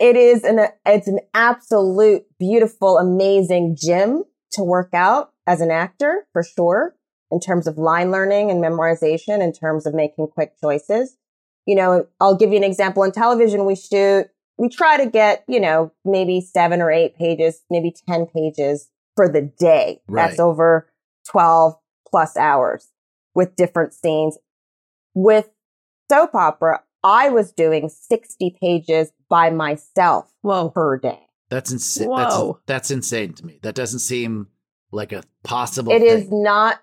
it is an it's an absolute beautiful, amazing gym to work out as an actor for sure. In terms of line learning and memorization, in terms of making quick choices. You know, I'll give you an example. In television, we shoot, we try to get, you know, maybe seven or eight pages, maybe 10 pages for the day. Right. That's over 12 plus hours with different scenes. With soap opera, I was doing 60 pages by myself Whoa. per day. That's insane. Whoa. That's, that's insane to me. That doesn't seem like a possible. It is thing. not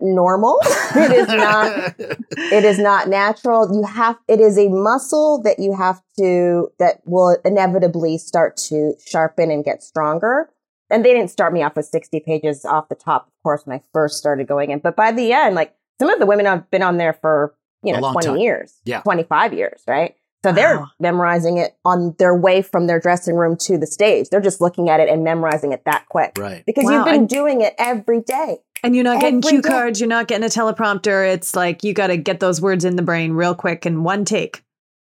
normal. it is not it is not natural. You have it is a muscle that you have to that will inevitably start to sharpen and get stronger. And they didn't start me off with 60 pages off the top, of course, when I first started going in. But by the end, like some of the women have been on there for, you know, 20 time. years, Yeah. 25 years, right? So they're Wow. memorizing it on their way from their dressing room to the stage. They're just looking at it and memorizing it that quick. Right. Because Wow, you've been and- doing it every day. And you're not getting Every cue day. cards, you're not getting a teleprompter. It's like you got to get those words in the brain real quick in one take.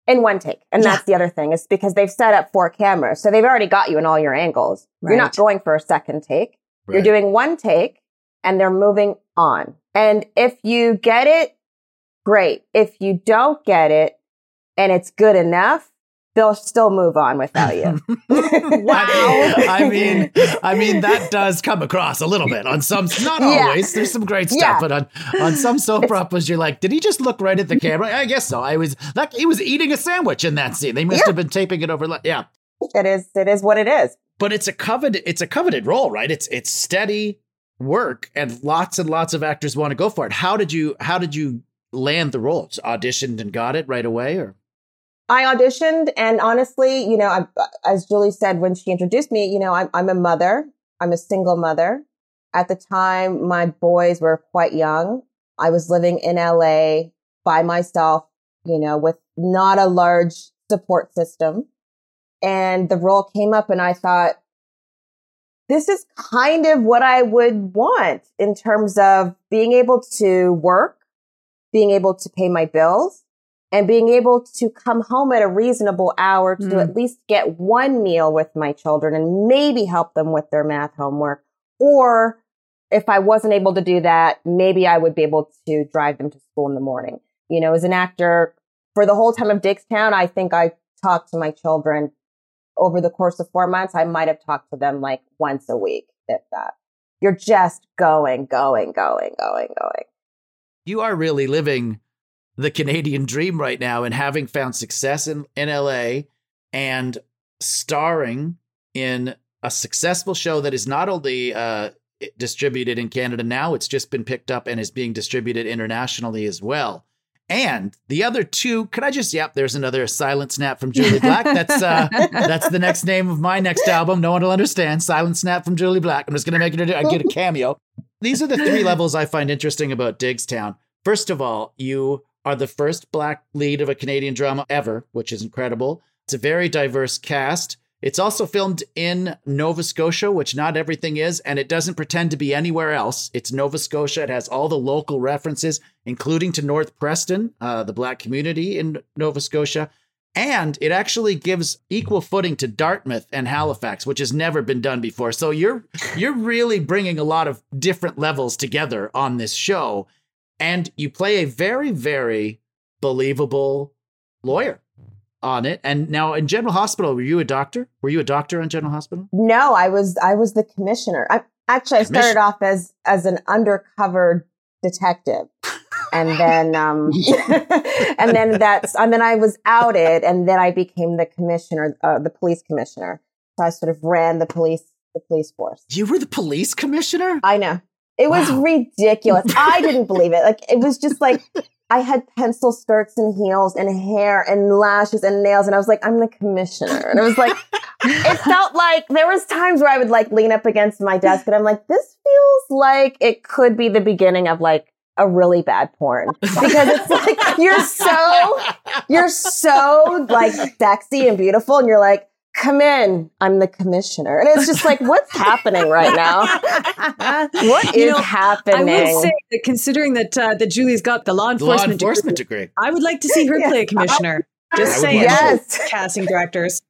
in one take. And that's the other thing is because they've set up four cameras. So they've already got you in all your angles. You're not going for a second take. You're doing one take and they're moving on. And if you get it, great. If you don't get it and it's good enough, they'll still move on without you. I, I mean, I mean that does come across a little bit on some. Not Yeah. always. There's some great stuff, Yeah. but on on some soap operas, you're like, did he just look right at the camera? I guess so. I was like, he was eating a sandwich in that scene. They must Yeah. have been taping it over. like- Yeah, it is, it is what it is. but it's a coveted. It's a coveted role, right? It's it's steady work, and lots and lots of actors want to go for it. How did you How did you land the role? Auditioned and got it right away, or I auditioned, and honestly, you know, I, as Jully said when she introduced me, you know, I'm, I'm a mother. I'm a single mother. At the time, my boys were quite young. I was living in LA by myself, you know, with not a large support system. And the role came up, and I thought, this is kind of what I would want in terms of being able to work, being able to pay my bills, and being able to come home at a reasonable hour to Mm. at least get one meal with my children and maybe help them with their math homework. Or if I wasn't able to do that, maybe I would be able to drive them to school in the morning. You know, as an actor, for the whole time of Diggstown, I think I talked to my children over the course of four months. I might have talked to them like once a week, if that. You're just going, going, going, going, going. You are really living the Canadian dream right now and having found success in, in LA and starring in a successful show that is not only uh, distributed in Canada now, it's just been picked up and is being distributed internationally as well. And the other two, could I just yep, there's another silent snap from Jully Black. That's uh that's the next name of my next album. No one will understand. Silent snap from Jully Black. I'm just gonna make it I get a cameo. These are the three levels I find interesting about Diggstown. First of all, you are the first black lead of a Canadian drama ever, which is incredible. It's a very diverse cast. It's also filmed in Nova Scotia, which not everything is, and it doesn't pretend to be anywhere else. It's Nova Scotia. It has all the local references, including to North Preston, uh, the black community in Nova Scotia. And it actually gives equal footing to Dartmouth and Halifax, which has never been done before. So you're you're really bringing a lot of different levels together on this show, and you play a very very believable lawyer on it. And now in General Hospital, were you a doctor? Were you a doctor on General Hospital? No, I was I was the commissioner. I actually I started off as as an undercover detective. And then um and then that's and then I was outed and then I became the commissioner uh, the police commissioner. So I sort of ran the police the police force. You were the police commissioner? I know. It was Wow. ridiculous. I didn't believe it. Like it was just like I had pencil skirts and heels and hair and lashes and nails, and I was like, I'm the commissioner. And it was like, it felt like there was times where I would like lean up against my desk, and I'm like, this feels like it could be the beginning of like a really bad porn because it's like you're so you're so like sexy and beautiful, and you're like. Come in. I'm the commissioner. And it's just like, what's happening right now? What You is know, happening? I would say that considering that uh, that Jully's got the law The law enforcement, enforcement degree. I would like to see her play a commissioner. Just I saying, Yes. casting directors.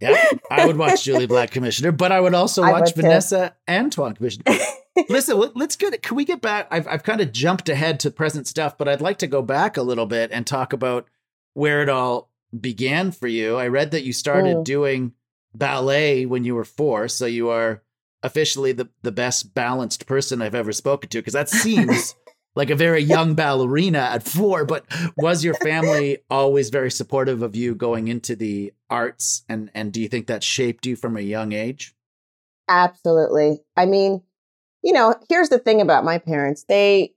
Yeah, I would watch Jully Black Commissioner, but I would also I watch would too. Vinessa Antoine Commissioner. Listen, let- let's get. Can we get back? I've I've kind of jumped ahead to present stuff, but I'd like to go back a little bit and talk about where it all began for you. I read that you started Mm. doing ballet when you were four, so you are officially the the best balanced person I've ever spoken to because that seems like a very young ballerina at four. But was your family always very supportive of you going into the arts, and and do you think that shaped you from a young age? Absolutely. I mean, you know, here's the thing about my parents. They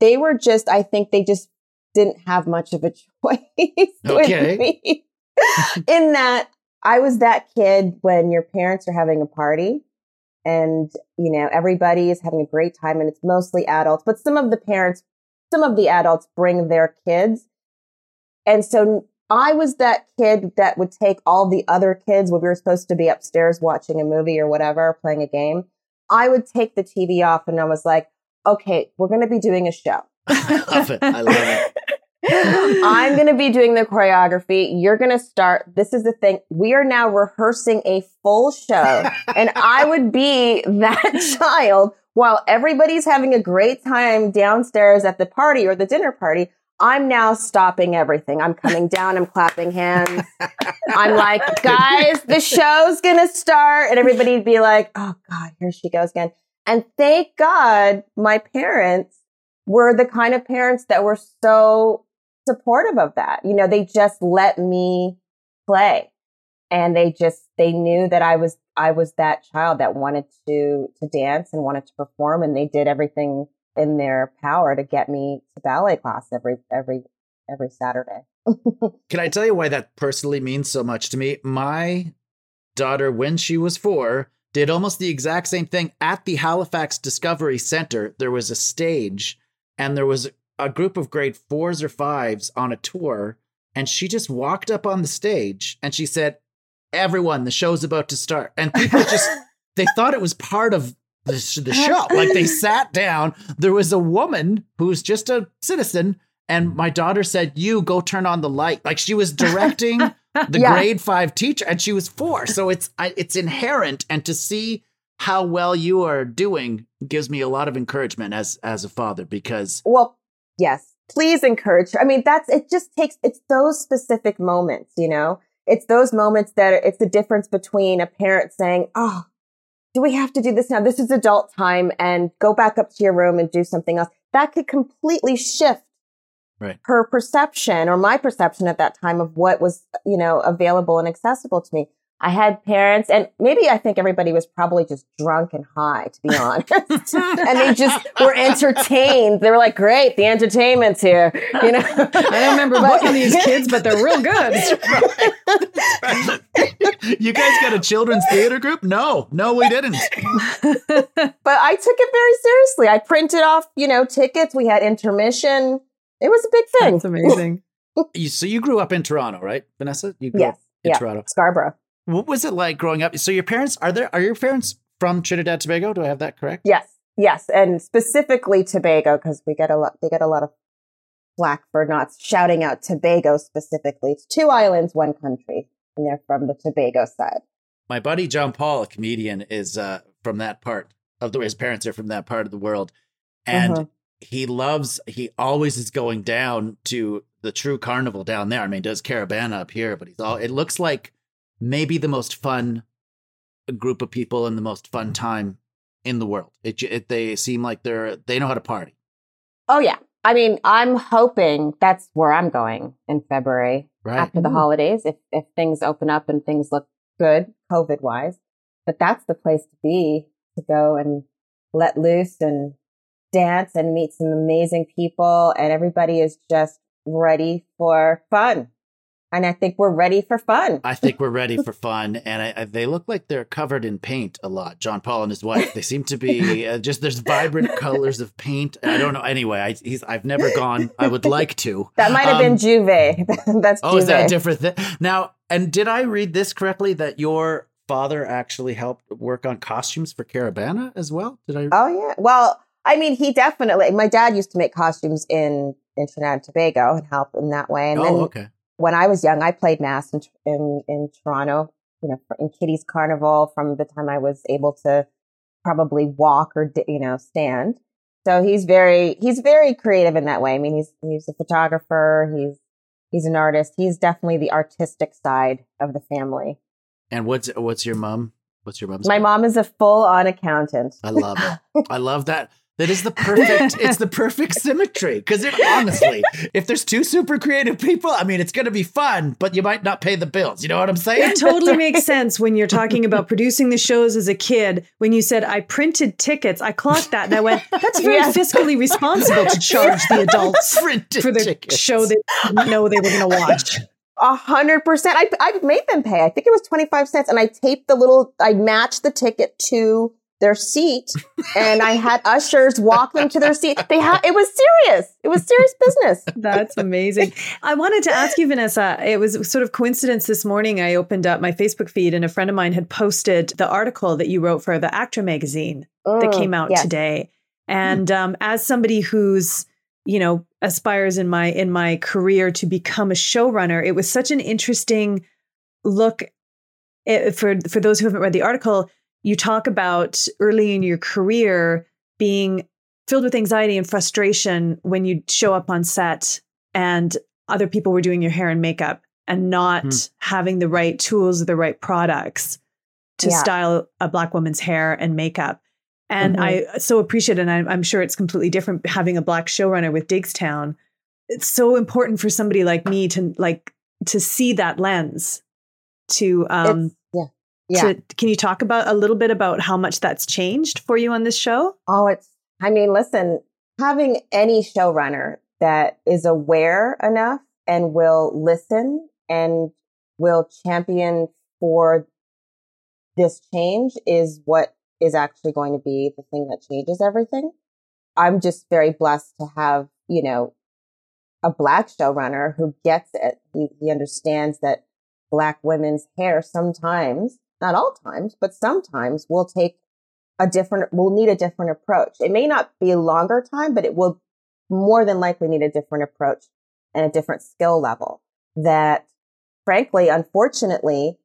they were just I think they just didn't have much of a choice Okay. with me. In that I was that kid when your parents are having a party and you know, everybody is having a great time and it's mostly adults, but some of the parents some of the adults bring their kids. And so I was that kid that would take all the other kids when we were supposed to be upstairs watching a movie or whatever, playing a game. I would take the TV off and I was like, okay, we're going to be doing a show. I love it. I love it. I'm going to be doing the choreography. You're going to start. This is the thing. We are now rehearsing a full show and I would be that child while everybody's having a great time downstairs at the party or the dinner party. I'm now stopping everything. I'm coming down. I'm clapping hands. I'm like, guys, the show's going to start. And everybody'd be like, oh God, here she goes again. And thank God my parents were the kind of parents that were so supportive of that. You know, they just let me play and they just, they knew that I was, I was that child that wanted to, to dance and wanted to perform and they did everything in their power to get me to ballet class every, every, every Saturday. Can I tell you why that personally means so much to me? My daughter, when she was four, did almost the exact same thing at the Halifax Discovery Center. There was a stage, and there was a group of grade fours or fives on a tour, and she just walked up on the stage and she said, Everyone, the show's about to start. And people just, they thought it was part of the, the show. Like they sat down. There was a woman who's just a citizen, and mm-hmm. my daughter said, You go turn on the light. Like she was directing the Yeah. grade five teacher, and she was four. So it's it's inherent, and to see how well you are doing gives me a lot of encouragement as as a father because Well, yes, please encourage her. I mean, that's, it just takes, it's those specific moments, you know, it's those moments that are, it's the difference between a parent saying, Oh, do we have to do this now? This is adult time and go back up to your room and do something else. That could completely shift right. her perception or my perception at that time of what was, you know, available and accessible to me. I had parents, and maybe I think everybody was probably just drunk and high, to be honest. and they just were entertained. They were like, "Great, the entertainment's here." You know, I don't remember booking these kids, but they're real good. you guys got a children's theater group? No, no, we didn't. but I took it very seriously. I printed off, you know, tickets. We had intermission. It was a big thing. That's amazing. You, so you grew up in Toronto, right, Vinessa? You grew yes, up in yeah, Toronto. Scarborough. What was it like growing up? So your parents are there? Are your parents from Trinidad Tobago? Do I have that correct? Yes, yes, and specifically Tobago because we get a lot. They get a lot of flack for not shouting out Tobago specifically. It's two islands, one country, and they're from the Tobago side. My buddy John Paul, a comedian, is uh, from that part of the. Way his parents are from that part of the world, and Mhm. he loves. He always is going down to the true carnival down there. I mean, he does Caribana up here, but he's all. It looks like maybe the most fun group of people and the most fun time in the world. It, it they seem like they're they know how to party. Oh yeah, I mean, I'm hoping that's where I'm going in February Right. after the holidays, if if things open up and things look good, COVID wise. But that's the place to be to go and let loose and dance and meet some amazing people, and everybody is just ready for fun. And I think we're ready for fun. I think we're ready for fun, and I, I, they look like they're covered in paint a lot. John Paul and his wife. They seem to be uh, just there's vibrant colors of paint. I don't know. Anyway, I, he's I've never gone. I would like to. That might have Um, been J'ouvert. that's Oh, J'ouvert. is that a different thing? Now, and did I read this correctly that your father actually helped work on costumes for Caribana as well? Did I? Oh yeah. Well, I mean, he definitely. My dad used to make costumes in in Trinidad and Tobago and help in that way. And oh, then okay. When I was young, I played mass in in, in Toronto. You know, in Kiddies Carnival from the time I was able to probably walk or you know stand. So he's very he's very creative in that way. I mean, he's he's a photographer. He's he's an artist. He's definitely the artistic side of the family. And what's what's your mom? What's your mom's? My name? mom is a full on accountant. I love it. I love that. That is the perfect. it's the perfect symmetry. Because honestly, if there's two super creative people, I mean, it's going to be fun, but you might not pay the bills. You know what I'm saying? It totally makes sense when you're talking about producing the shows as a kid. When you said, I printed tickets, I clocked that and I went, that's very Yes. fiscally responsible to charge the adults Printed for the tickets. show they know they were going to watch. A hundred percent. I I made them pay. I think it was twenty five cents, and I taped the little. I matched the ticket to their seat, and I had ushers walk them to their seat. They had. It was serious. It was serious business. That's amazing. I wanted to ask you, Vinessa. It was sort of coincidence this morning. I opened up my Facebook feed, and a friend of mine had posted the article that you wrote for the Actor magazine that Mm, came out yes. today. And um, as somebody who's you know aspires in my in my career to become a showrunner, it was such an interesting look. eh, for for those who haven't read the article, you talk about early in your career being filled with anxiety and frustration when you show up on set and other people were doing your hair and makeup and not Hmm. having the right tools or the right products to Yeah. style a black woman's hair and makeup. And Mhm. I so appreciate it. And I'm, I'm sure it's completely different having a black showrunner with Diggstown. It's so important for somebody like me to like to see that lens. To um, It's- yeah. To, can you talk about a little bit about how much that's changed for you on this show? Oh, it's, I mean, listen, having any showrunner that is aware enough and will listen and will champion for this change is what is actually going to be the thing that changes everything. I'm just very blessed to have, you know, a black showrunner who gets it. He, he understands that black women's hair sometimes, not all times, but sometimes we'll take a different, we'll need a different approach. It may not be a longer time, but it will more than likely need a different approach and a different skill level that frankly, unfortunately,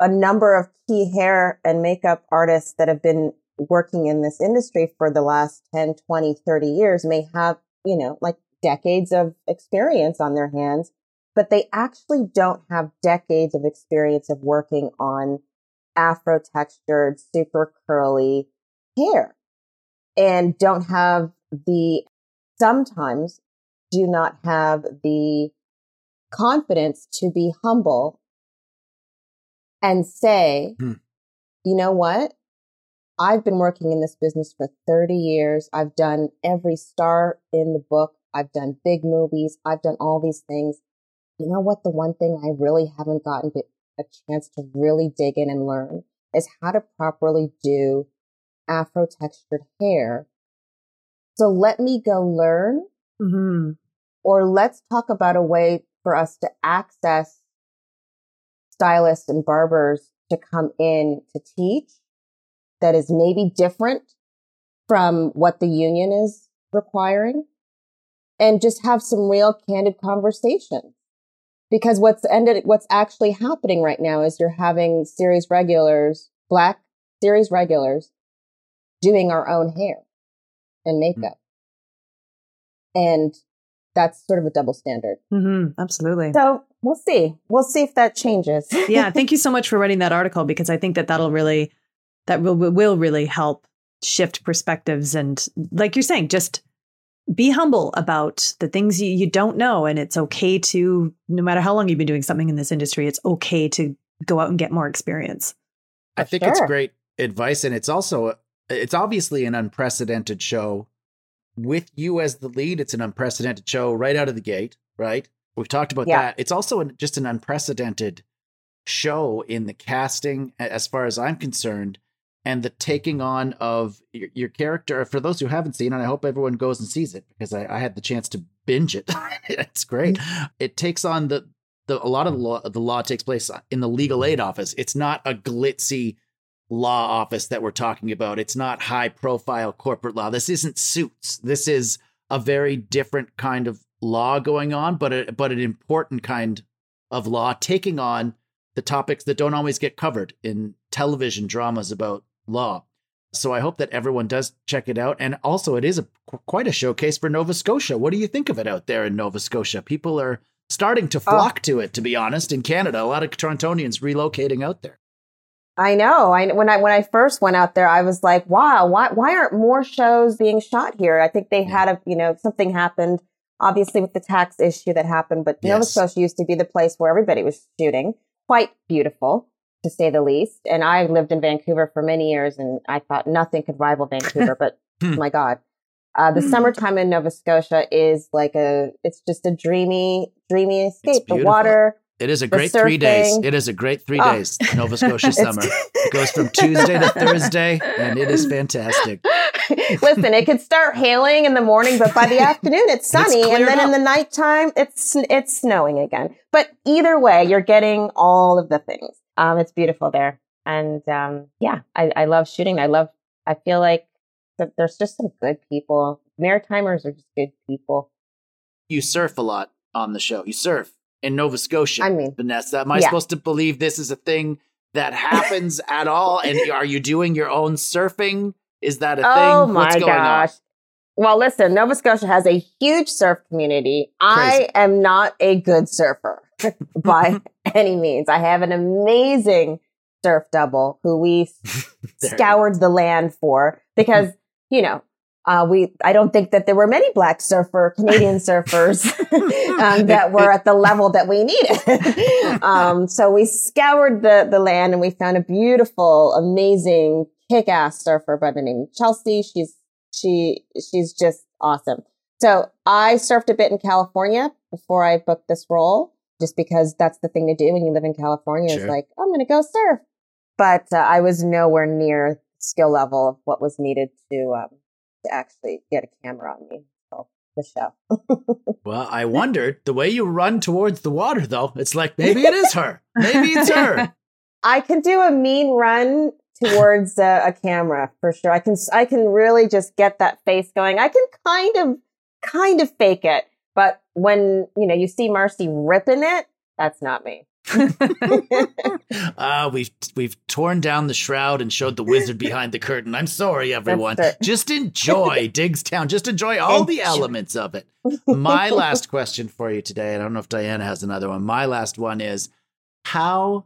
a number of key hair and makeup artists that have been working in this industry for the last 10, 20, 30 years may have, you know, like decades of experience on their hands, but they actually don't have decades of experience of working on afro textured, super curly hair and don't have the, sometimes do not have the confidence to be humble and say, Hmm. you know what? I've been working in this business for 30 years. I've done every star in the book. I've done big movies. I've done all these things. You know what? The one thing I really haven't gotten a chance to really dig in and learn is how to properly do afro textured hair. So let me go learn Mm-hmm. or let's talk about a way for us to access stylists and barbers to come in to teach that is maybe different from what the union is requiring and just have some real candid conversations because what's ended what's actually happening right now is you're having series regulars black series regulars doing our own hair and makeup. And that's sort of a double standard. Mm-hmm. Absolutely. so we'll see. We'll see if that changes. Yeah, thank you so much for writing that article because I think that that'll really that will will really help shift perspectives and like you're saying just be humble about the things you, you don't know and it's okay to no matter how long you've been doing something in this industry it's okay to go out and get more experience. I think it's great advice, and it's also it's obviously an unprecedented show. With you as the lead, it's an unprecedented show right out of the gate. Right? We've talked about Yeah. that. It's also an, just an unprecedented show in the casting, as far as I'm concerned, and the taking on of your, your character. For those who haven't seen it, I hope everyone goes and sees it because I, I had the chance to binge it. it's great. Mm-hmm. It takes on the the a lot of the law the law takes place in the legal aid mm-hmm. office. It's not a glitzy law office that we're talking about. It's not high profile corporate law. This isn't suits. This is a very different kind of law going on, but a, but an important kind of law taking on the topics that don't always get covered in television dramas about law. So I hope that everyone does check it out. And also, it is a quite a showcase for Nova Scotia. What do you think of it out there in Nova Scotia? People are starting to oh. flock to it. To be honest, in Canada, a lot of Torontonians relocating out there. I know. I when I when I first went out there, I was like, "Wow, why why aren't more shows being shot here?" I think they had a you know something happened, obviously with the tax issue that happened. But Nova Yes. Scotia used to be the place where everybody was shooting. Quite beautiful, to say the least. And I lived in Vancouver for many years, and I thought nothing could rival Vancouver. but Hmm. my God, uh, the summertime in Nova Scotia is like a it's just a dreamy, dreamy escape. The water. It is a great three days. It is a great three Oh. days. Nova Scotia summer. It goes from Tuesday to Thursday, and it is fantastic. Listen, it could start hailing in the morning, but by the afternoon it's sunny, and cleared then in the nighttime it's it's snowing again. But either way, you're getting all of the things. Um, it's beautiful there, and um, yeah, I, I love shooting. I love. I feel like that there's just some good people. Maritimers are just good people. You surf a lot on the show. You surf in Nova Scotia. I mean, Vinessa, am I yeah. supposed to believe this is a thing that happens at all? And are you doing your own surfing? Is that a Oh thing? Oh my gosh. Well, listen, Nova Scotia has a huge surf community. I am not a good surfer by any means. I have an amazing surf double who we scoured the land for because, you know, uh, we, I don't think that there were many black surfer, Canadian surfers um, that were at the level that we needed. um, so we scoured the, the land and we found a beautiful, amazing, kick-ass surfer by the name of Chelsea. She's, she, she's just awesome. So I surfed a bit in California before I booked this role, just because that's the thing to do when you live in California. Sure. Is like, I'm going to go surf. But uh, I was nowhere near skill level of what was needed to um, to actually get a camera on me. So the show. Well, I wondered the way you run towards the water, though. It's like maybe it is her. Maybe it's her. I can do a mean run towards uh, a camera for sure. I can I can really just get that face going. I can kind of kind of fake it, but when you know you see Marcy ripping it, that's not me. Uh, we've we've torn down the shroud and showed the wizard behind the curtain. I'm sorry, everyone. Just enjoy Diggstown. Just enjoy all the elements of it. My last question for you today, and I don't know if Diana has another one. My last one is how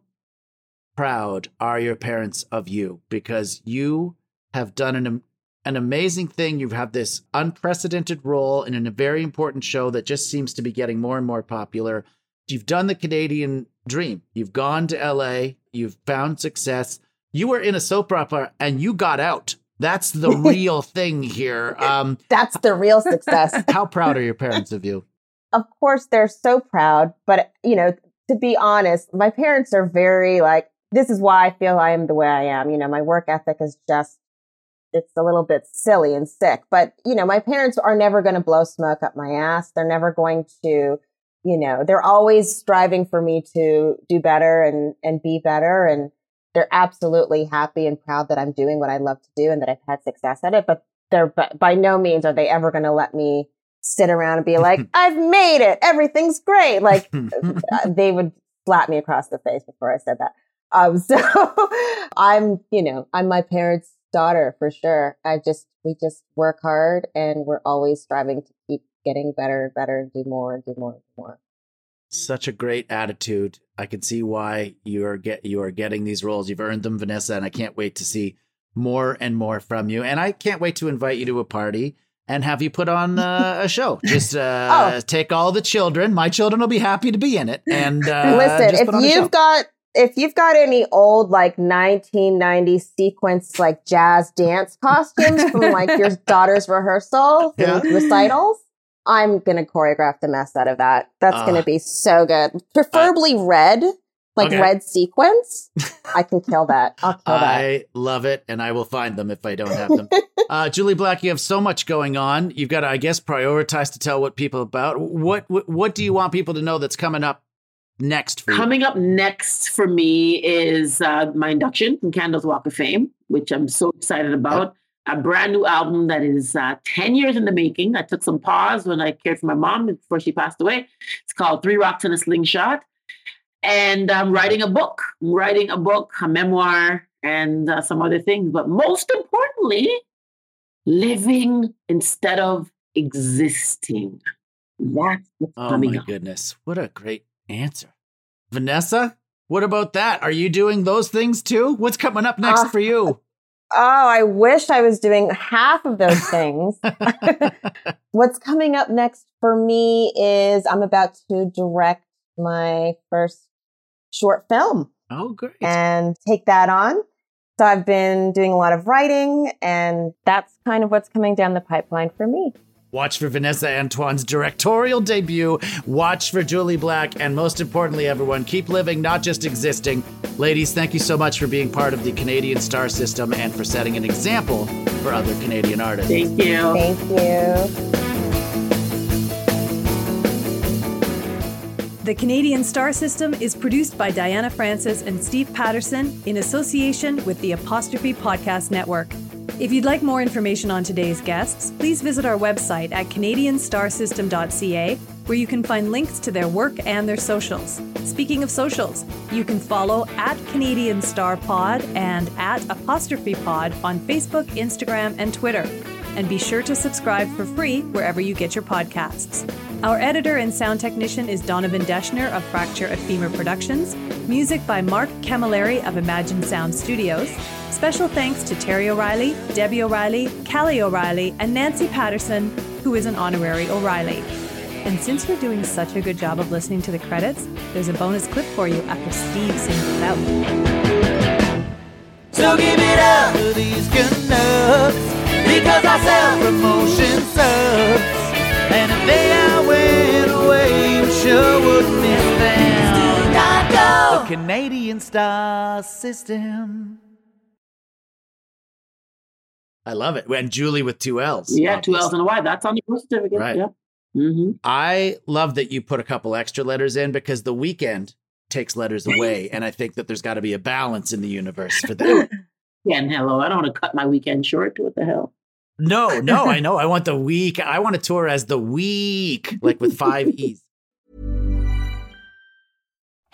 proud are your parents of you? Because you have done an an amazing thing. You have had this unprecedented role in a very important show that just seems to be getting more and more popular. You've done the Canadian dream. You've gone to LA, you've found success. You were in a soap opera and you got out. That's the real thing here. Um, That's the real success. how proud are your parents of you? of course they're so proud, but you know, to be honest, my parents are very like, this is why I feel I am the way I am. You know, my work ethic is just, it's a little bit silly and sick, but you know, my parents are never going to blow smoke up my ass. They're never going to, you know, they're always striving for me to do better and, and be better. And they're absolutely happy and proud that I'm doing what I love to do and that I've had success at it. But they're by no means are they ever going to let me sit around and be like, I've made it. Everything's great. Like uh, they would slap me across the face before I said that. Um, so I'm, you know, I'm my parents' daughter for sure. I just, we just work hard and we're always striving to keep getting better and better and do more and do more and do more. Such a great attitude. I can see why you are get you are getting these roles. You've earned them, Vinessa, and I can't wait to see more and more from you. And I can't wait to invite you to a party and have you put on uh, a show. Just uh, oh. take all the children. My children will be happy to be in it. And uh, listen, if you've got if you've got any old like 1990s sequence like jazz dance costumes from like your daughter's rehearsal yeah. recitals, I'm gonna choreograph the mess out of that. That's gonna be so good. Preferably red like okay. red sequence, I can kill that. I'll kill that. I love it, and I will find them if I don't have them. uh, Jully Black, you have so much going on. You've got to, I guess, prioritize to tell what people about. What, what what do you want people to know that's coming up next for Coming up next for me is uh, my induction from Canada's Walk of Fame, which I'm so excited about. Yep. A brand new album that is uh, 10 years in the making. I took some pause when I cared for my mom before she passed away. It's called Three Rocks and a Slingshot and I'm writing a book. I'm writing a book, a memoir, and uh, some other things. But most importantly, living instead of existing. That's what's oh coming my up. goodness, what a great answer, Vinessa. What about that? Are you doing those things too? What's coming up next uh, for you? Oh, I wish I was doing half of those things. What's coming up next for me is I'm about to direct my first short film. Oh, great. And take that on. So I've been doing a lot of writing, and that's kind of what's coming down the pipeline for me. Watch for Vinessa Antoine's directorial debut. Watch for Jully Black. And most importantly, everyone, keep living, not just existing. Ladies, thank you so much for being part of the Canadian star system and for setting an example for other Canadian artists. Thank you. Thank you. The Canadian Star System is produced by Diana Francis and Steve Patterson in association with the Apostrophe Podcast Network. If you'd like more information on today's guests, please visit our website at canadianstarsystem.ca, where you can find links to their work and their socials. Speaking of socials, you can follow at Canadian Star Pod and at Apostrophe Pod on Facebook, Instagram, and Twitter. And be sure to subscribe for free wherever you get your podcasts. Our editor and sound technician is Donovan Deschner of Fracture of Femur Productions. Music by Mark Camilleri of Imagine Sound Studios. Special thanks to Terry O'Reilly, Debbie O'Reilly, Callie O'Reilly, and Nancy Patterson, who is an honorary O'Reilly. And since you're doing such a good job of listening to the credits, there's a bonus clip for you after Steve sings it out. So give it up to these Canucks because I sell promotion subs. And if they you sure would miss them. Do not go. A Canadian star system. I love it. And Jully with two L's. Yeah, two L's and a Y. That's on the birth certificate. Right. Yeah. Mm-hmm. I love that you put a couple extra letters in because the Weeknd takes letters away. and I think that there's got to be a balance in the universe for that. yeah, and hello. I don't want to cut my weekend short. What the hell? No, no, I know. I want the week. I want to tour as the week, like with five E's.